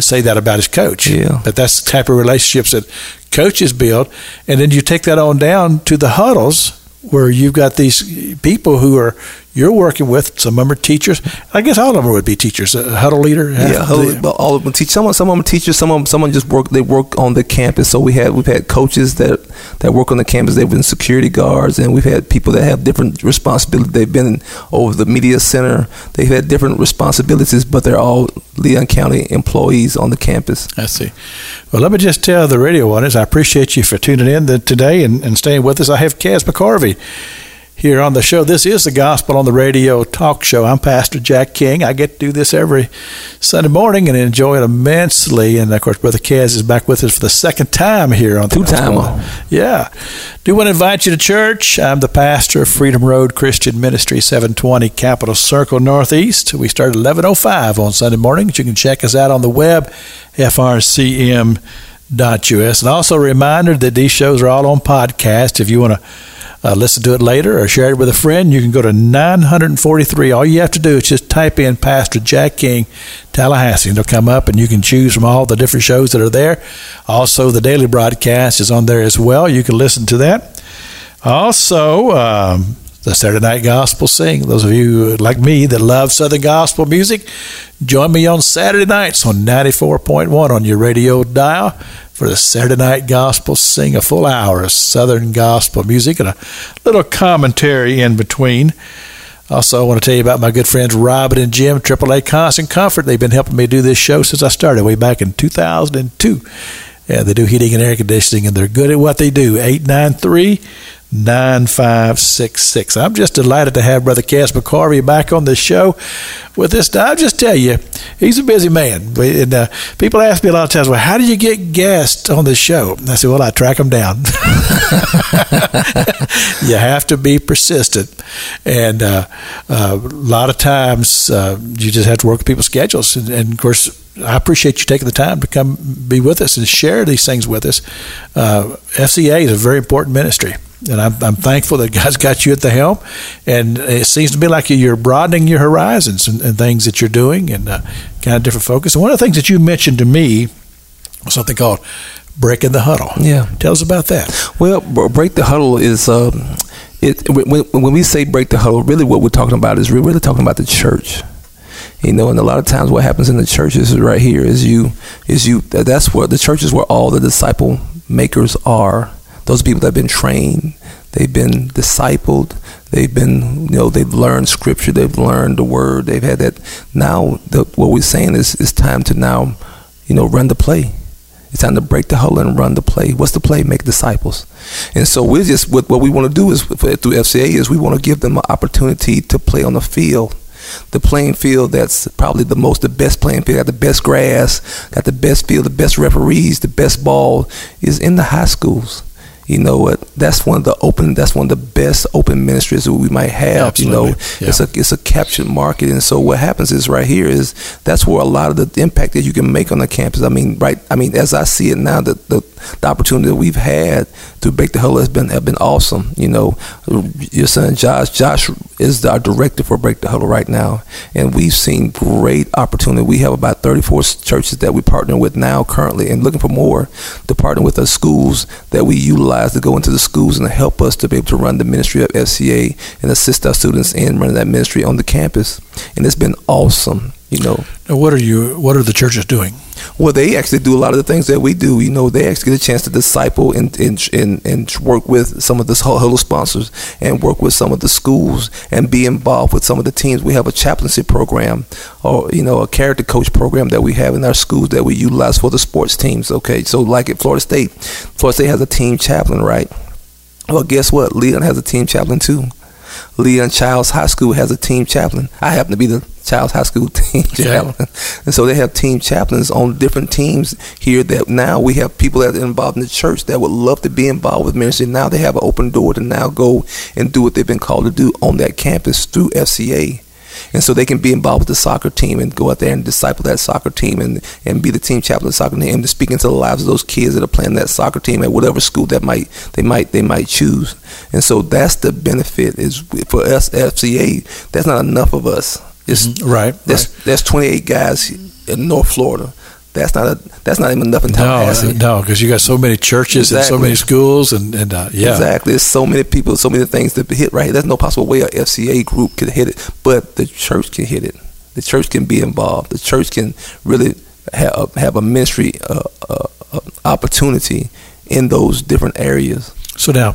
Speaker 1: say that about his coach.
Speaker 2: Yeah.
Speaker 1: But that's the type of relationships that coaches build, and then you take that on down to the huddles where you've got these people who are you're working with. Some of them are teachers. I guess all of them would be teachers. Uh, A huddle leader.
Speaker 2: Yeah, but all of them teach. Some, some of them are teachers. Some of them, someone just work. They work on the campus. So we had we've had coaches that that work on the campus. They've been security guards, and we've had people that have different responsibilities. They've been over the media center. They've had different responsibilities, but they're all Leon County employees on the campus.
Speaker 1: I see. Well, let me just tell the radio audience, I appreciate you for tuning in today and, and staying with us. I have Kez McCorvey here on the show. This is the Gospel on the Radio talk show. I'm Pastor Jack King. I get to do this every Sunday morning and enjoy it immensely. And of course, Brother Kez is back with us for the second time here on the
Speaker 2: Two-time.
Speaker 1: Yeah. Do want to invite you to church. I'm the pastor of Freedom Road Christian Ministry, 720 Capital Circle Northeast. We start at 11.05 on Sunday mornings. You can check us out on the web, frcm.us. And also a reminder that these shows are all on podcast. If you want to uh, listen to it later or share it with a friend, you can go to 943. All you have to do is just type in Pastor Jack King Tallahassee. It'll come up and you can choose from all the different shows that are there. Also, the daily broadcast is on there as well. You can listen to that. Also, um, the Saturday Night Gospel Sing. Those of you like me that love Southern gospel music, join me on Saturday nights on 94.1 on your radio dial for the Saturday Night Gospel Sing, a full hour of Southern gospel music and a little commentary in between. Also, I want to tell you about my good friends Robin and Jim, AAA Constant Comfort. They've been helping me do this show since I started way back in 2002. Yeah, they do heating and air conditioning, and they're good at what they do. 893 9566. I'm just delighted to have Brother Kez McCorvey back on the show with this. I'll just tell you, he's a busy man. And uh, people ask me a lot of times, well, how do you get guests on the show? And I say, well, I track them down. you have to be persistent. And uh, uh, a lot of times uh, you just have to work with people's schedules. And, and of course, I appreciate you taking the time to come be with us and share these things with us. Uh, FCA is a very important ministry, and I'm, I'm thankful that God's got you at the helm. And it seems to me like you're broadening your horizons and, and things that you're doing, and uh, kind of different focus. And one of the things that you mentioned to me was something called breaking the huddle.
Speaker 2: Yeah.
Speaker 1: tell us about that.
Speaker 2: Well, br- break the huddle is um, it when, when we say break the huddle. Really, what we're talking about is we're really talking about the church. You know, and a lot of times what happens in the churches is right here is you is you that's where the church is where all the disciple makers are. Those people that have been trained, they've been discipled, they've been you know they've learned scripture, they've learned the word, they've had that. Now, the, what we're saying is it's time to now, you know, run the play. It's time to break the huddle and run the play. What's the play? Make disciples. And so we're just what, what we want to do is through FCA is we want to give them an opportunity to play on the field the playing field that's probably the most the best playing field got the best grass got the best field the best referees the best ball is in the high schools you know what? That's one of the open. That's one of the best open ministries that we might have.
Speaker 1: Absolutely.
Speaker 2: You know,
Speaker 1: Yeah.
Speaker 2: it's a it's a captured market, and so what happens is right here is that's where a lot of the impact that you can make on the campus. I mean, right? I mean, as I see it now, the the, the opportunity that we've had to break the huddle has been have been awesome. You know, your son Josh, Josh is our director for Break the Huddle right now, and we've seen great opportunity. We have about 34 churches that we partner with now currently, and looking for more to partner with the schools that we utilize to go into the schools and help us to be able to run the ministry of FCA and assist our students in running that ministry on the campus. And it's been awesome, you know.
Speaker 1: Now, what are you? What are the churches doing?
Speaker 2: Well, they actually do a lot of the things that we do. You know, they actually get a chance to disciple and and, and, and work with some of the huddle sponsors and work with some of the schools and be involved with some of the teams. We have a chaplaincy program or, you know, a character coach program that we have in our schools that we utilize for the sports teams. Okay. So, like at Florida State, Florida State has a team chaplain, right? Well, guess what? Leon has a team chaplain too. Leon Chiles High School has a team chaplain. I happen to be the Chiles High School team chaplain. And so they have team chaplains on different teams here that now we have people that are involved in the church that would love to be involved with ministry. Now they have an open door to now go and do what they've been called to do on that campus through FCA. And so they can be involved with the soccer team and go out there and disciple that soccer team and, and be the team chaplain of the soccer team and to speak into the lives of those kids that are playing that soccer team at whatever school that might they might they might choose. And so that's the benefit is for us FCA. That's not enough of us. It's mm-hmm.
Speaker 1: Right.
Speaker 2: that's that's 28 guys in North Florida. That's not a that's not even enough in
Speaker 1: No,
Speaker 2: Tallahassee.
Speaker 1: no, because you got so many churches and so many schools, and and uh, yeah,
Speaker 2: Exactly. There's so many people, so many things to hit right. There's no possible way a FCA group could hit it, but the church can hit it. The church can be involved. The church can really have have a ministry uh, uh, uh, opportunity in those different areas.
Speaker 1: So now,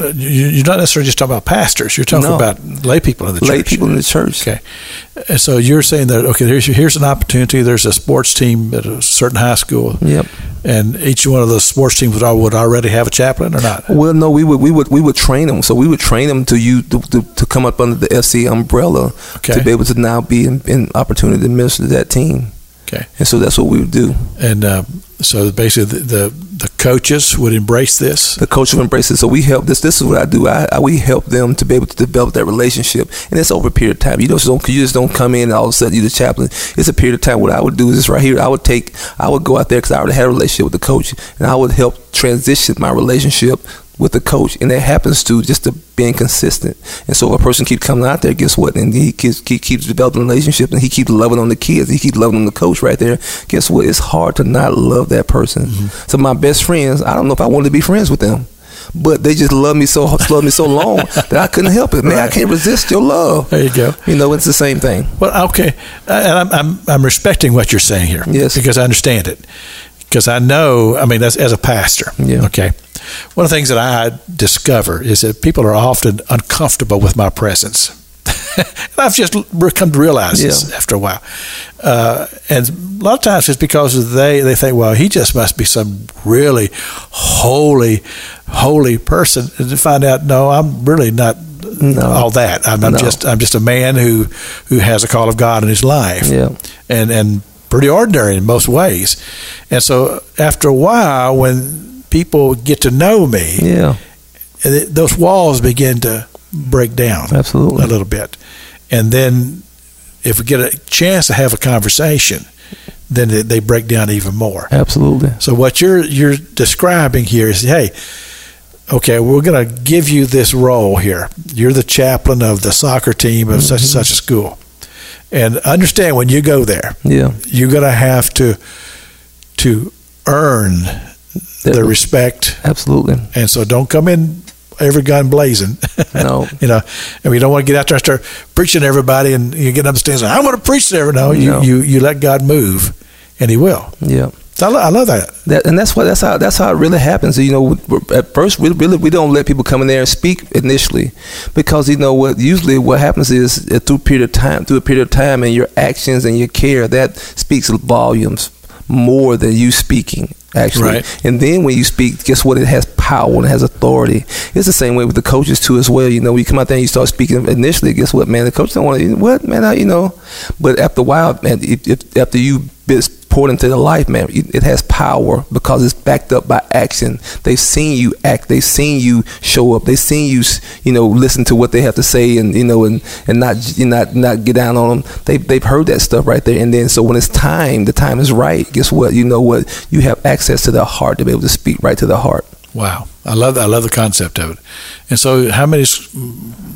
Speaker 1: uh, you, you're not necessarily just talking about pastors. You're talking
Speaker 2: No.
Speaker 1: about lay people in the church.
Speaker 2: Lay people in the church.
Speaker 1: Okay, and so you're saying that okay, here's here's an opportunity. There's a sports team at a certain high school,
Speaker 2: Yep.
Speaker 1: and each one of those sports teams would, would already have a chaplain or not.
Speaker 2: Well, no, we would we would we would train them. So we would train them to you to, to, to come up under the FC umbrella
Speaker 1: Okay.
Speaker 2: to be able to now be in, in opportunity to minister to that team.
Speaker 1: Okay,
Speaker 2: And so that's what we would do.
Speaker 1: and uh, so basically the, the the coaches would embrace this.
Speaker 2: the coach would embrace it. So we help this. This is what I do. I, I we help them to be able to develop that relationship, and it's over a period of time. You just don't you just don't come in and all of a sudden you're the chaplain. It's a period of time. What I would do is this right here. I would take. I would go out there because I already had a relationship with the coach, and I would help transition my relationship with the coach, and that happens to just to being consistent. And so if a person keeps coming out there, guess what? And he keeps, he keeps developing relationships, and he keeps loving on the kids. He keeps loving on the coach right there. Guess what? It's hard to not love that person. Mm-hmm. So my best friends, I don't know if I wanted to be friends with them. But they just love me so love me so long that I couldn't help it. Man, I can't resist your love.
Speaker 1: There you go.
Speaker 2: You know, it's the same thing.
Speaker 1: Well, okay, uh, and I'm, I'm I'm respecting what you're saying here.
Speaker 2: Yes.
Speaker 1: because I understand it. Because I know, I mean, that's as a pastor.
Speaker 2: Yeah.
Speaker 1: Okay. One of the things that I discover is that people are often uncomfortable with my presence. and I've just come to realize this after a while. Uh, and a lot of times it's because they, they think, well, he just must be some really holy, holy person. And to find out, no, I'm really not
Speaker 2: No.
Speaker 1: all that. I'm, I'm
Speaker 2: No.
Speaker 1: just I'm just a man who who has a call of God in his life.
Speaker 2: Yeah.
Speaker 1: And and pretty ordinary in most ways. And so after a while when people get to know me,
Speaker 2: Yeah,
Speaker 1: it- those walls begin to break down
Speaker 2: absolutely.
Speaker 1: a little bit. And then if we get a chance to have a conversation, then they, they break down even more.
Speaker 2: Absolutely.
Speaker 1: So what you're you're describing here is, hey, okay, we're going to give you this role here. You're the chaplain of the soccer team of such and such a school, and understand when you go there,
Speaker 2: Yeah.
Speaker 1: you're going to have to to earn the respect,
Speaker 2: Absolutely.
Speaker 1: and so don't come in every gun blazing.
Speaker 2: No.
Speaker 1: you know, and we don't want to get out there and start preaching to everybody, and you get up the stairs. I'm going to preach to everybody. No,
Speaker 2: No.
Speaker 1: you, you you let God move, and He will.
Speaker 2: Yeah.
Speaker 1: I, lo- I love that.
Speaker 2: That, and that's what that's how that's how it really happens. You know, at first we really we don't let people come in there and speak initially, because you know what usually what happens is uh, through a period of time through a period of time and your actions and your care that speaks volumes more than you speaking actually.
Speaker 1: Right.
Speaker 2: And then when you speak, guess what? It has power and it has authority. It's the same way with the coaches too as well. You know, when you come out there and you start speaking initially, guess what, man? The coach don't want to. What man? I, you know, but after a while, man, if, if, after you it's poured into their life, man, it, has power because it's backed up by action. They've seen you act. They've seen you show up. They've seen you, you know, listen to what they have to say, and you know, and and not you not not get down on them. They they've heard that stuff right there, and then so when it's time, the time is right. Guess what? You know what? You have access to their heart to be able to speak right to the heart.
Speaker 1: Wow, I love that. I love the concept of it. And so, how many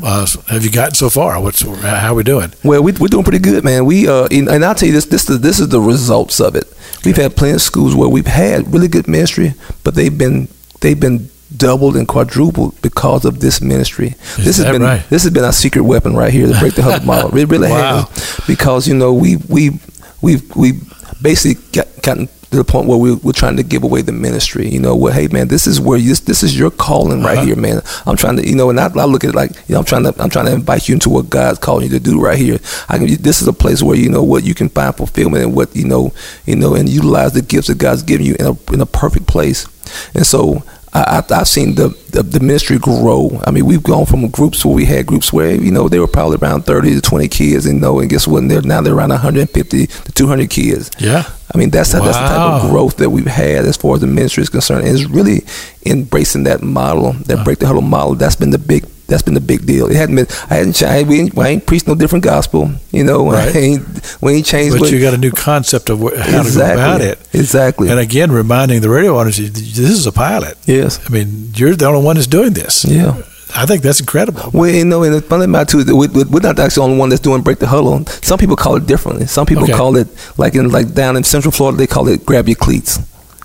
Speaker 1: uh, have you gotten so far? What's how are we doing?
Speaker 2: Well, we, are doing pretty good, man. We uh, and I'll tell you this: this this is the results of it. We've had plenty of schools where we've had really good ministry, but they've been they've been doubled and quadrupled because of this ministry.
Speaker 1: Is
Speaker 2: this has been
Speaker 1: right?
Speaker 2: this has been our secret weapon right here to break the huddle model. It really
Speaker 1: wow.
Speaker 2: has because you know we we we we basically got, gotten to the point where we, we're trying to give away the ministry. You know, well, hey man, this is where you, this, this is your calling right uh-huh. here, man. I'm trying to, you know, and I, I, look at it like, you know, I'm trying to, I'm trying to invite you into what God's calling you to do right here. I can, this is a place where you know what you can find fulfillment and what you know, you know, and utilize the gifts that God's given you in a in a perfect place. And so I, have seen the, the, the ministry grow. I mean, we've gone from groups where we had groups where you know they were probably around thirty to twenty kids, and you know, and guess what? They're now they're around one hundred and fifty to two hundred kids.
Speaker 1: Yeah.
Speaker 2: I mean, that's wow. that's the type of growth that we've had as far as the ministry is concerned. And it's really embracing that model, that break the huddle model. That's been the big that's been the big deal. It hadn't been. I hadn't. changed. we ain't, I ain't preached no different gospel. You know,
Speaker 1: right.
Speaker 2: ain't, we ain't changed.
Speaker 1: But you got a new concept of how exactly, to go about it.
Speaker 2: Exactly.
Speaker 1: And again, reminding the radio audience, this is a pilot.
Speaker 2: Yes.
Speaker 1: I mean, you're the only one that's doing this.
Speaker 2: Yeah.
Speaker 1: I think that's incredible.
Speaker 2: Well, you know, and the funny about too, we, we're not actually the only one that's doing break the huddle. Some people call it differently. Some people okay. call it like in like down in Central Florida, they call it grab your cleats.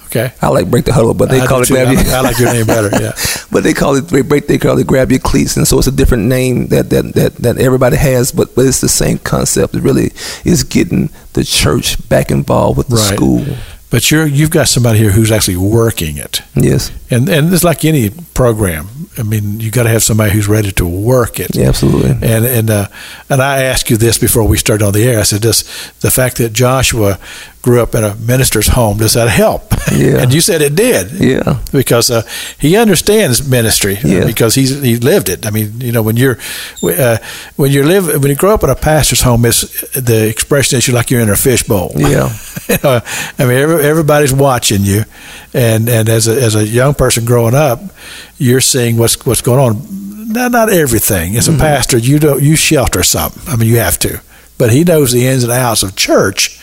Speaker 1: Okay.
Speaker 2: I like break the huddle, but they
Speaker 1: I
Speaker 2: call it grab
Speaker 1: your. I like your name better. Yeah.
Speaker 2: but they call it break. They call it grab your cleats, and so it's a different name that that that, that everybody has, but but it's the same concept. It really is getting the church back involved with the
Speaker 1: right.
Speaker 2: school.
Speaker 1: But you're you've got somebody here who's actually working it.
Speaker 2: Yes.
Speaker 1: And and it's like any program. I mean, you got to have somebody who's ready to work it.
Speaker 2: Yeah, absolutely.
Speaker 1: And and uh, and I asked you this before we started on the air. I said, does the fact that Joshua grew up in a minister's home does that help?
Speaker 2: Yeah.
Speaker 1: and you said it did.
Speaker 2: Yeah.
Speaker 1: Because uh, he understands ministry. Uh,
Speaker 2: yeah.
Speaker 1: Because he's he lived it. I mean, you know, when you're uh, when you live when you grow up in a pastor's home, it's the expression is you're like you're in a fishbowl.
Speaker 2: Yeah.
Speaker 1: you know, I mean, every, everybody's watching you, and and as a as a young person growing up, you're seeing what's what's going on. Not not everything. As a mm-hmm. pastor, you don't you shelter something. I mean, you have to, but he knows the ins and outs of church.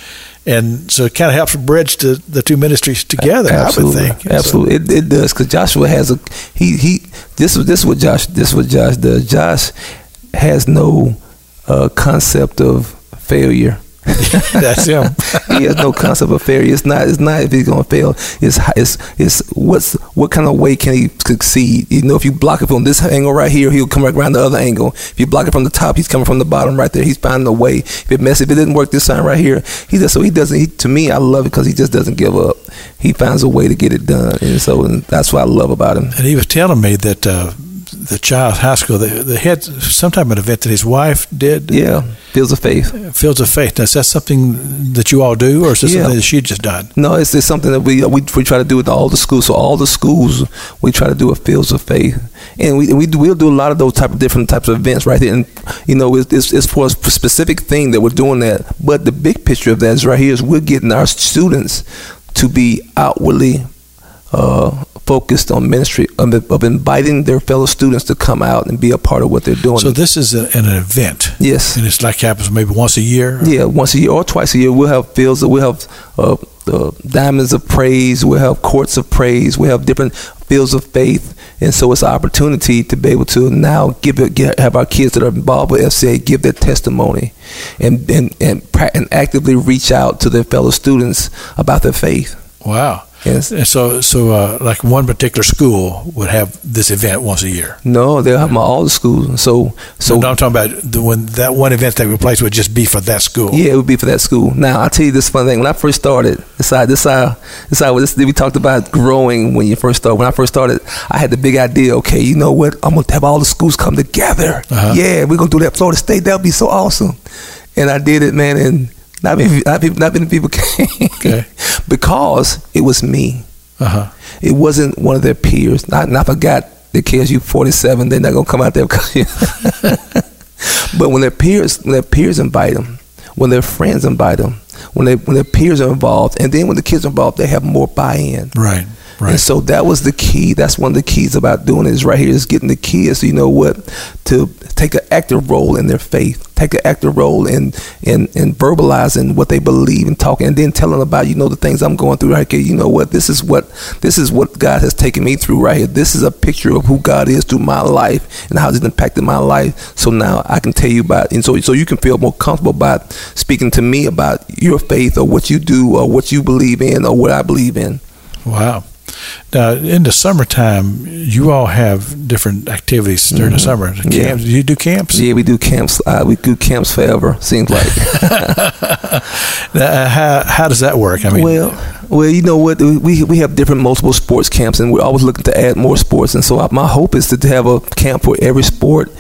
Speaker 1: And so it kind of helps bridge the, the two ministries together.
Speaker 2: Absolutely,
Speaker 1: I would think.
Speaker 2: absolutely, it, it does because Joshua has a he he. This is this is what Josh this is what Josh does. Josh has no uh, concept of failure.
Speaker 1: That's him.
Speaker 2: he has no concept of failure. It's not. It's not if he's going to fail. It's, it's it's what's what kind of way can he succeed? You know, if you block it from this angle right here, he'll come right around the other angle. If you block it from the top, he's coming from the bottom right there. He's finding a way. If it messes, if it didn't work this time right here, he just so he doesn't. He, to me, I love it because he just doesn't give up. He finds a way to get it done, and so and that's what I love about him.
Speaker 1: And he was telling me that. Uh, the child high school. They, they had some type of an event that his wife did.
Speaker 2: Yeah, Fields of Faith.
Speaker 1: Fields of Faith. Now, is that something that you all do, or is this yeah. something that she just done?
Speaker 2: No, it's, it's something that we, we we try to do with all the schools. So all the schools, we try to do a Fields of Faith, and we we do, we'll do a lot of those type of different types of events right there. And you know, it's, it's, it's for a specific thing that we're doing that. But the big picture of that is right here is we're getting our students to be outwardly uh, focused on ministry of, of, inviting their fellow students to come out and be a part of what they're doing.
Speaker 1: So this is a, an event.
Speaker 2: Yes,
Speaker 1: and it's like happens maybe once a year.
Speaker 2: Yeah, once a year or twice a year. We'll have fields. We'll have uh, uh, diamonds of praise. We'll have courts of praise. We have different fields of faith, and so it's an opportunity to be able to now give it, get, have our kids that are involved with FCA give their testimony, and and and, and actively reach out to their fellow students about their faith.
Speaker 1: Wow.
Speaker 2: Yes.
Speaker 1: And so, so uh, like one particular school would have this event once a year.
Speaker 2: No, they'll have them all the schools. So, so
Speaker 1: no, I'm talking about the when that one event that we place would just be for that school.
Speaker 2: Yeah, it would be for that school. Now, I'll tell you this fun thing. When I first started, this side, this side, this side, this, we talked about growing when you first started. When I first started, I had the big idea. Okay, you know what? I'm gonna have all the schools come together. Uh-huh. Yeah, we're gonna do that Florida State. That'll be so awesome. And I did it, man. And not many, not, not many people came. Okay. because it was me.
Speaker 1: Uh-huh.
Speaker 2: It wasn't one of their peers. I, I forgot the KSU 47. They're not gonna come out there. but when their peers, when their peers invite them, when their friends invite them, when they when their peers are involved, and then when the kids are involved, they have more buy-in.
Speaker 1: Right. Right.
Speaker 2: And so that was the key. That's one of the keys about doing this right here is getting the kids, you know what, to take an active role in their faith, take an active role in in, in verbalizing what they believe and talking, and then telling about you know the things I'm going through right here. You know what, this is what this is what God has taken me through right here. This is a picture of who God is through my life and how it's impacted my life. So now I can tell you about, and so so you can feel more comfortable about speaking to me about your faith or what you do or what you believe in or what I believe in.
Speaker 1: Wow. Now, in the summertime, you all have different activities during mm-hmm. the summer. Camps. Yeah. You do camps?
Speaker 2: Yeah, we do camps. Uh, we do camps forever. Seems like.
Speaker 1: now, how how does that work?
Speaker 2: I mean, well, well, you know what? We we have different multiple sports camps, and we're always looking to add more sports. And so my hope is to have a camp for every sport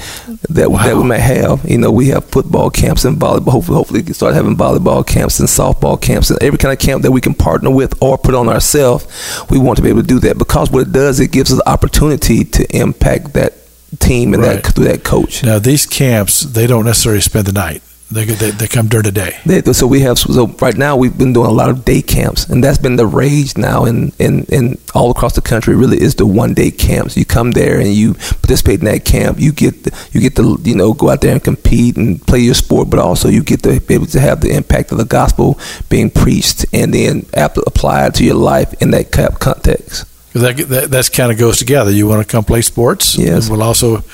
Speaker 2: that wow. that we might have. You know, we have football camps and volleyball. Hopefully, hopefully, we can start having volleyball camps and softball camps and every kind of camp that we can partner with or put on ourselves. We want to be able to do that because what it does, it gives us the opportunity to impact that team and right. that through that coach.
Speaker 1: Now, these camps, they don't necessarily spend the night. They, they, they come during the day.
Speaker 2: They, so we have so right now we've been doing a lot of day camps, and that's been the rage now in, in, in all across the country. Really, is the one day camps. You come there and you participate in that camp. You get the, you get to you know go out there and compete and play your sport, but also you get to be able to have the impact of the gospel being preached and then applied to your life in that camp context.
Speaker 1: That, that that's kind of goes together. You want to come play sports.
Speaker 2: Yes.
Speaker 1: We'll also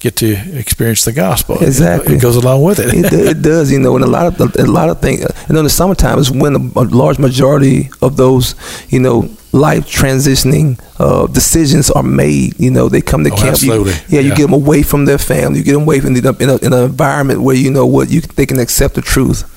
Speaker 1: get to experience the gospel.
Speaker 2: Exactly,
Speaker 1: it, goes along with it.
Speaker 2: it. it. does, you know, and a lot of a lot of things. You know, in the summertime is when a, a large majority of those, you know, life transitioning uh, decisions are made. You know, they come to
Speaker 1: oh,
Speaker 2: camp.
Speaker 1: You,
Speaker 2: yeah, yeah, you get them away from their family. You get them away from the, in, a, in an environment where you know what you they can accept the truth.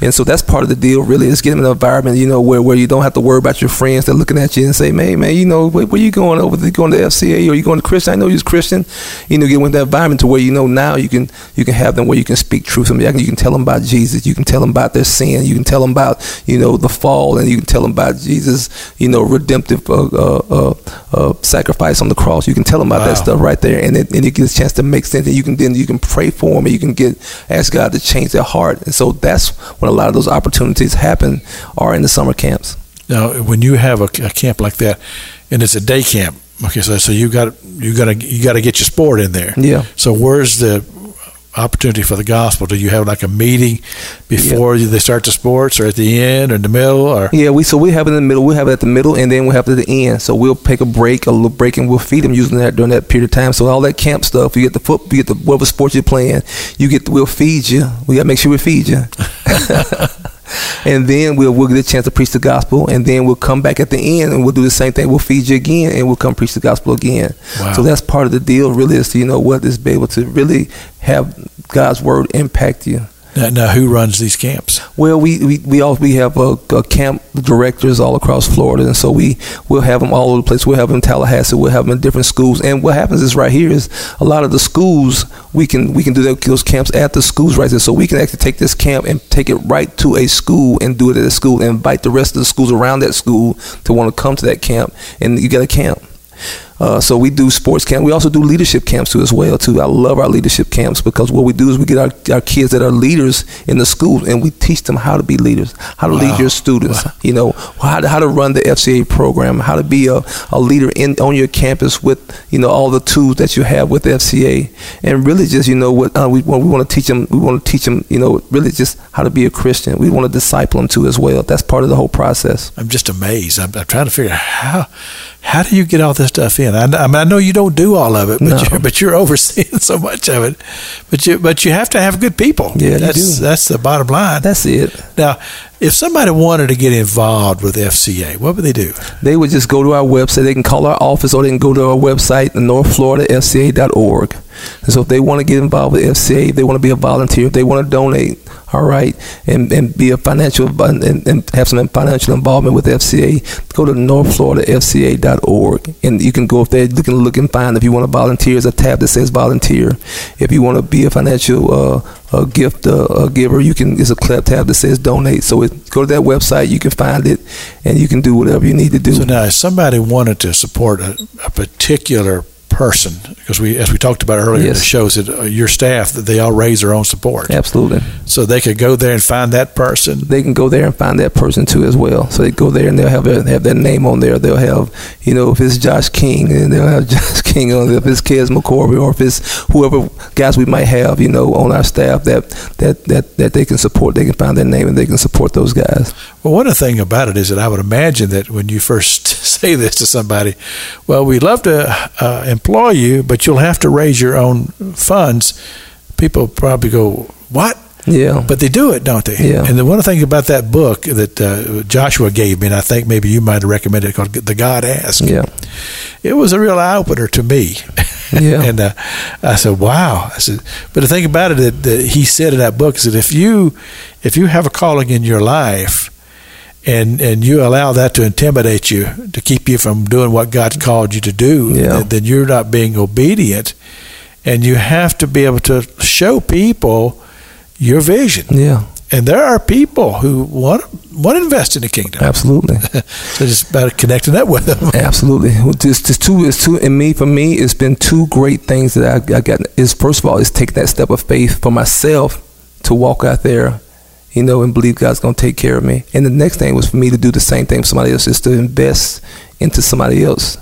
Speaker 2: And so that's part of the deal, really, is getting an environment, you know, where, where you don't have to worry about your friends that are looking at you and say, man, man, you know, where, where you going over? You going to FCA or you going to Christian? I know you're Christian. You know, get with that environment to where you know now you can you can have them where you can speak truth to them. You can tell them about Jesus. You can tell them about their sin. You can tell them about you know the fall, and you can tell them about Jesus, you know, redemptive uh, uh, uh, uh sacrifice on the cross. You can tell them about wow. that stuff right there, and it, and it gets a chance to make sense. And you can then you can pray for them, and you can get ask God to change their heart. And so that's when a lot of those opportunities happen are in the summer camps.
Speaker 1: Now, when you have a, a camp like that, and it's a day camp, okay, so so you got you got to you got to get your sport in there.
Speaker 2: Yeah.
Speaker 1: So where's the opportunity for the gospel? Do you have like a meeting before yeah. they start the sports, or at the end, or in the middle, or?
Speaker 2: Yeah, we so we have it in the middle. We have it at the middle, and then we have it at the end. So we'll take a break, a little break, and we'll feed them using that during that period of time. So all that camp stuff, you get the foot, you get the whatever sports you're playing, you get we'll feed you. We got to make sure we feed you. and then we'll we'll get a chance to preach the gospel, and then we'll come back at the end and we'll do the same thing. We'll feed you again, and we'll come preach the gospel again. Wow. So that's part of the deal. Really, is to you know what is be able to really have God's word impact you.
Speaker 1: Now, now, who runs these camps?
Speaker 2: Well, we we we all we have a, a, camp directors all across Florida, and so we we'll have them all over the place. We'll have them in Tallahassee. We'll have them in different schools. And what happens is right here is a lot of the schools we can we can do those camps at the schools right there. So we can actually take this camp and take it right to a school and do it at a school and invite the rest of the schools around that school to want to come to that camp. And you get a camp. Uh, so we do sports camp. We also do leadership camps too as well too. I love our leadership camps because what we do is we get our, our kids that are leaders in the school and we teach them how to be leaders, how to wow. lead your students, wow. you know, how to, how to run the FCA program, how to be a, a leader in on your campus with you know all the tools that you have with FCA, and really just you know what uh, we we want to teach them. We want to teach them you know really just how to be a Christian. We want to disciple them too as well. That's part of the whole process.
Speaker 1: I'm just amazed. I'm, I'm trying to figure out how how do you get all this stuff in? I, I mean, I know you don't do all of it, but, no. you're, but you're overseeing so much of it. But you but you have to have good people.
Speaker 2: Yeah,
Speaker 1: that's that's the bottom line.
Speaker 2: That's it.
Speaker 1: Now, if somebody wanted to get involved with FCA, what would they do?
Speaker 2: They would just go to our website. They can call our office, or they can go to our website, northfloridafca.org. And so, if they want to get involved with FCA, if they want to be a volunteer, if they want to donate, all right, and, and be a financial and, and have some financial involvement with FCA, go to northfloridafca.org, and you can go up there, you can look and find if you want to volunteer. There's a tab that says volunteer. If you want to be a financial uh, a gift uh, a giver, you can. There's a tab that says donate. So it, go to that website, you can find it, and you can do whatever you need to do.
Speaker 1: So now, if somebody wanted to support a, a particular person because we, as we talked about earlier,
Speaker 2: Yes.
Speaker 1: it shows that uh, your staff that they all raise their own support,
Speaker 2: Absolutely.
Speaker 1: so they could go there and find that person.
Speaker 2: They can go there and find that person too as well. So they go there and they'll have their, have their name on there. They'll have, you know, if it's Josh King, and they'll have Josh King on there. If it's Kez McCorvey, or if it's whoever guys we might have, you know, on our staff that that that that they can support. They can find their name and they can support those guys.
Speaker 1: Well, one of the thing about it is that I would imagine that when you first say this to somebody, well, we'd love to uh, employ you, but you'll have to raise your own funds. People probably go, "What?"
Speaker 2: Yeah.
Speaker 1: But they do it, don't they?
Speaker 2: Yeah.
Speaker 1: And the one thing about that book that uh, Joshua gave me, and I think maybe you might have recommended it called The God Ask.
Speaker 2: Yeah.
Speaker 1: It was a real eye opener to me.
Speaker 2: Yeah.
Speaker 1: and uh, I said, "Wow!" I said, "But the thing about it that, that he said in that book is that if you if you have a calling in your life, and and you allow that to intimidate you to keep you from doing what God's called you to do,
Speaker 2: Yeah.
Speaker 1: then, you're not being obedient, and you have to be able to show people your vision.
Speaker 2: Yeah.
Speaker 1: And there are people who want want to invest in the kingdom.
Speaker 2: Absolutely.
Speaker 1: so it's about connecting that with them.
Speaker 2: Absolutely. Just, just two is two, and me for me, it's been two great things that I, I got. Is first of all, is take that step of faith for myself to walk out there, you know, and believe God's going to take care of me. And the next thing was for me to do the same thing for somebody else, is to invest into somebody else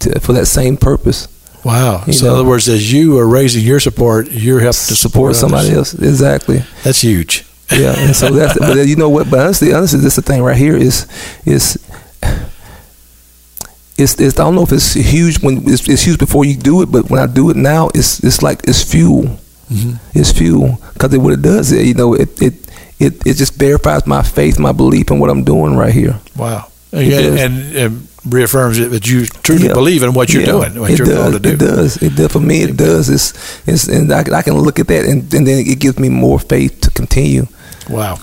Speaker 2: to, for that same purpose.
Speaker 1: Wow.
Speaker 2: You
Speaker 1: so in other words, as you are raising your support, you're helping to support,
Speaker 2: support somebody else. Exactly.
Speaker 1: That's huge.
Speaker 2: Yeah, and so that's but you know what? But honestly, honestly, this the thing right here is is it's, it's I don't know if it's huge when it's, it's huge before you do it, but when I do it now, it's it's like it's fuel.
Speaker 1: Mhm.
Speaker 2: It's fuel because it, what it does, it, you know, it, it it it just verifies my faith, my belief in what I'm doing right here.
Speaker 1: Wow.
Speaker 2: It
Speaker 1: And, and, and reaffirms it that you truly
Speaker 2: Yeah.
Speaker 1: believe in what you're
Speaker 2: Yeah,
Speaker 1: doing, what
Speaker 2: it
Speaker 1: you're
Speaker 2: does,
Speaker 1: called to do.
Speaker 2: It does. It does. For me, it does. It's, it's and I, I can look at that, and, and then it gives me more faith to continue.
Speaker 1: Wow.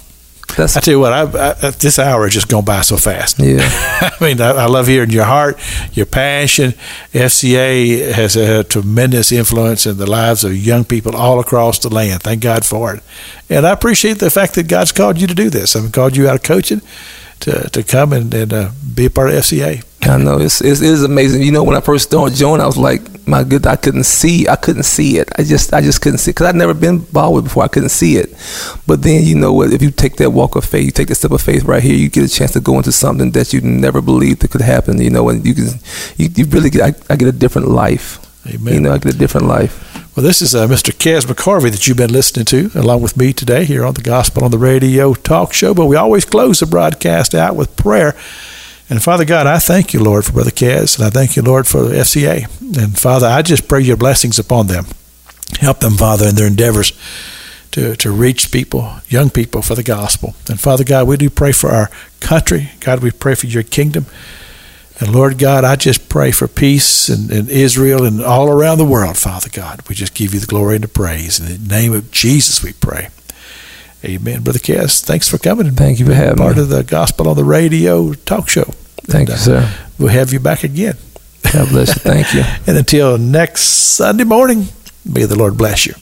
Speaker 2: That's
Speaker 1: I tell you what, I, I, this hour has just gone by so fast.
Speaker 2: yeah.
Speaker 1: I mean, I, I love hearing your heart, your passion. FCA has a tremendous influence in the lives of young people all across the land. Thank God for it. And I appreciate the fact that God's called you to do this. I've called you out of coaching to, to come and, and uh, be a part of FCA.
Speaker 2: I know it's, it's it is amazing. You know, when I first started joining, I was like, my good, I couldn't see, I couldn't see it. I just, I just couldn't see because I'd never been it before. I couldn't see it. But then, you know what? If you take that walk of faith, you take that step of faith right here, you get a chance to go into something that you never believed that could happen. You know, and you can, you, you really get, I, I get a different life.
Speaker 1: Amen.
Speaker 2: You know, I get a different life.
Speaker 1: Well, this is uh, Mr. Kez McCorvey that you've been listening to, along with me today here on the Gospel on the Radio talk show. But we always close the broadcast out with prayer. And Father God, I thank you, Lord, for Brother Kez, and I thank you, Lord, for the FCA. And Father, I just pray your blessings upon them. Help them, Father, in their endeavors to, to reach people, young people, for the gospel. And Father God, we do pray for our country. God, we pray for your kingdom. And Lord God, I just pray for peace in, in Israel and all around the world, Father God. We just give you the glory and the praise. In the name of Jesus, we pray. Amen. Brother Kez, thanks for coming
Speaker 2: Thank you for having
Speaker 1: part
Speaker 2: me.
Speaker 1: of the Gospel on the Radio talk show.
Speaker 2: Thank
Speaker 1: And,
Speaker 2: you, uh, sir.
Speaker 1: We'll have you back again.
Speaker 2: God bless you. Thank you.
Speaker 1: And until next Sunday morning, may the Lord bless you.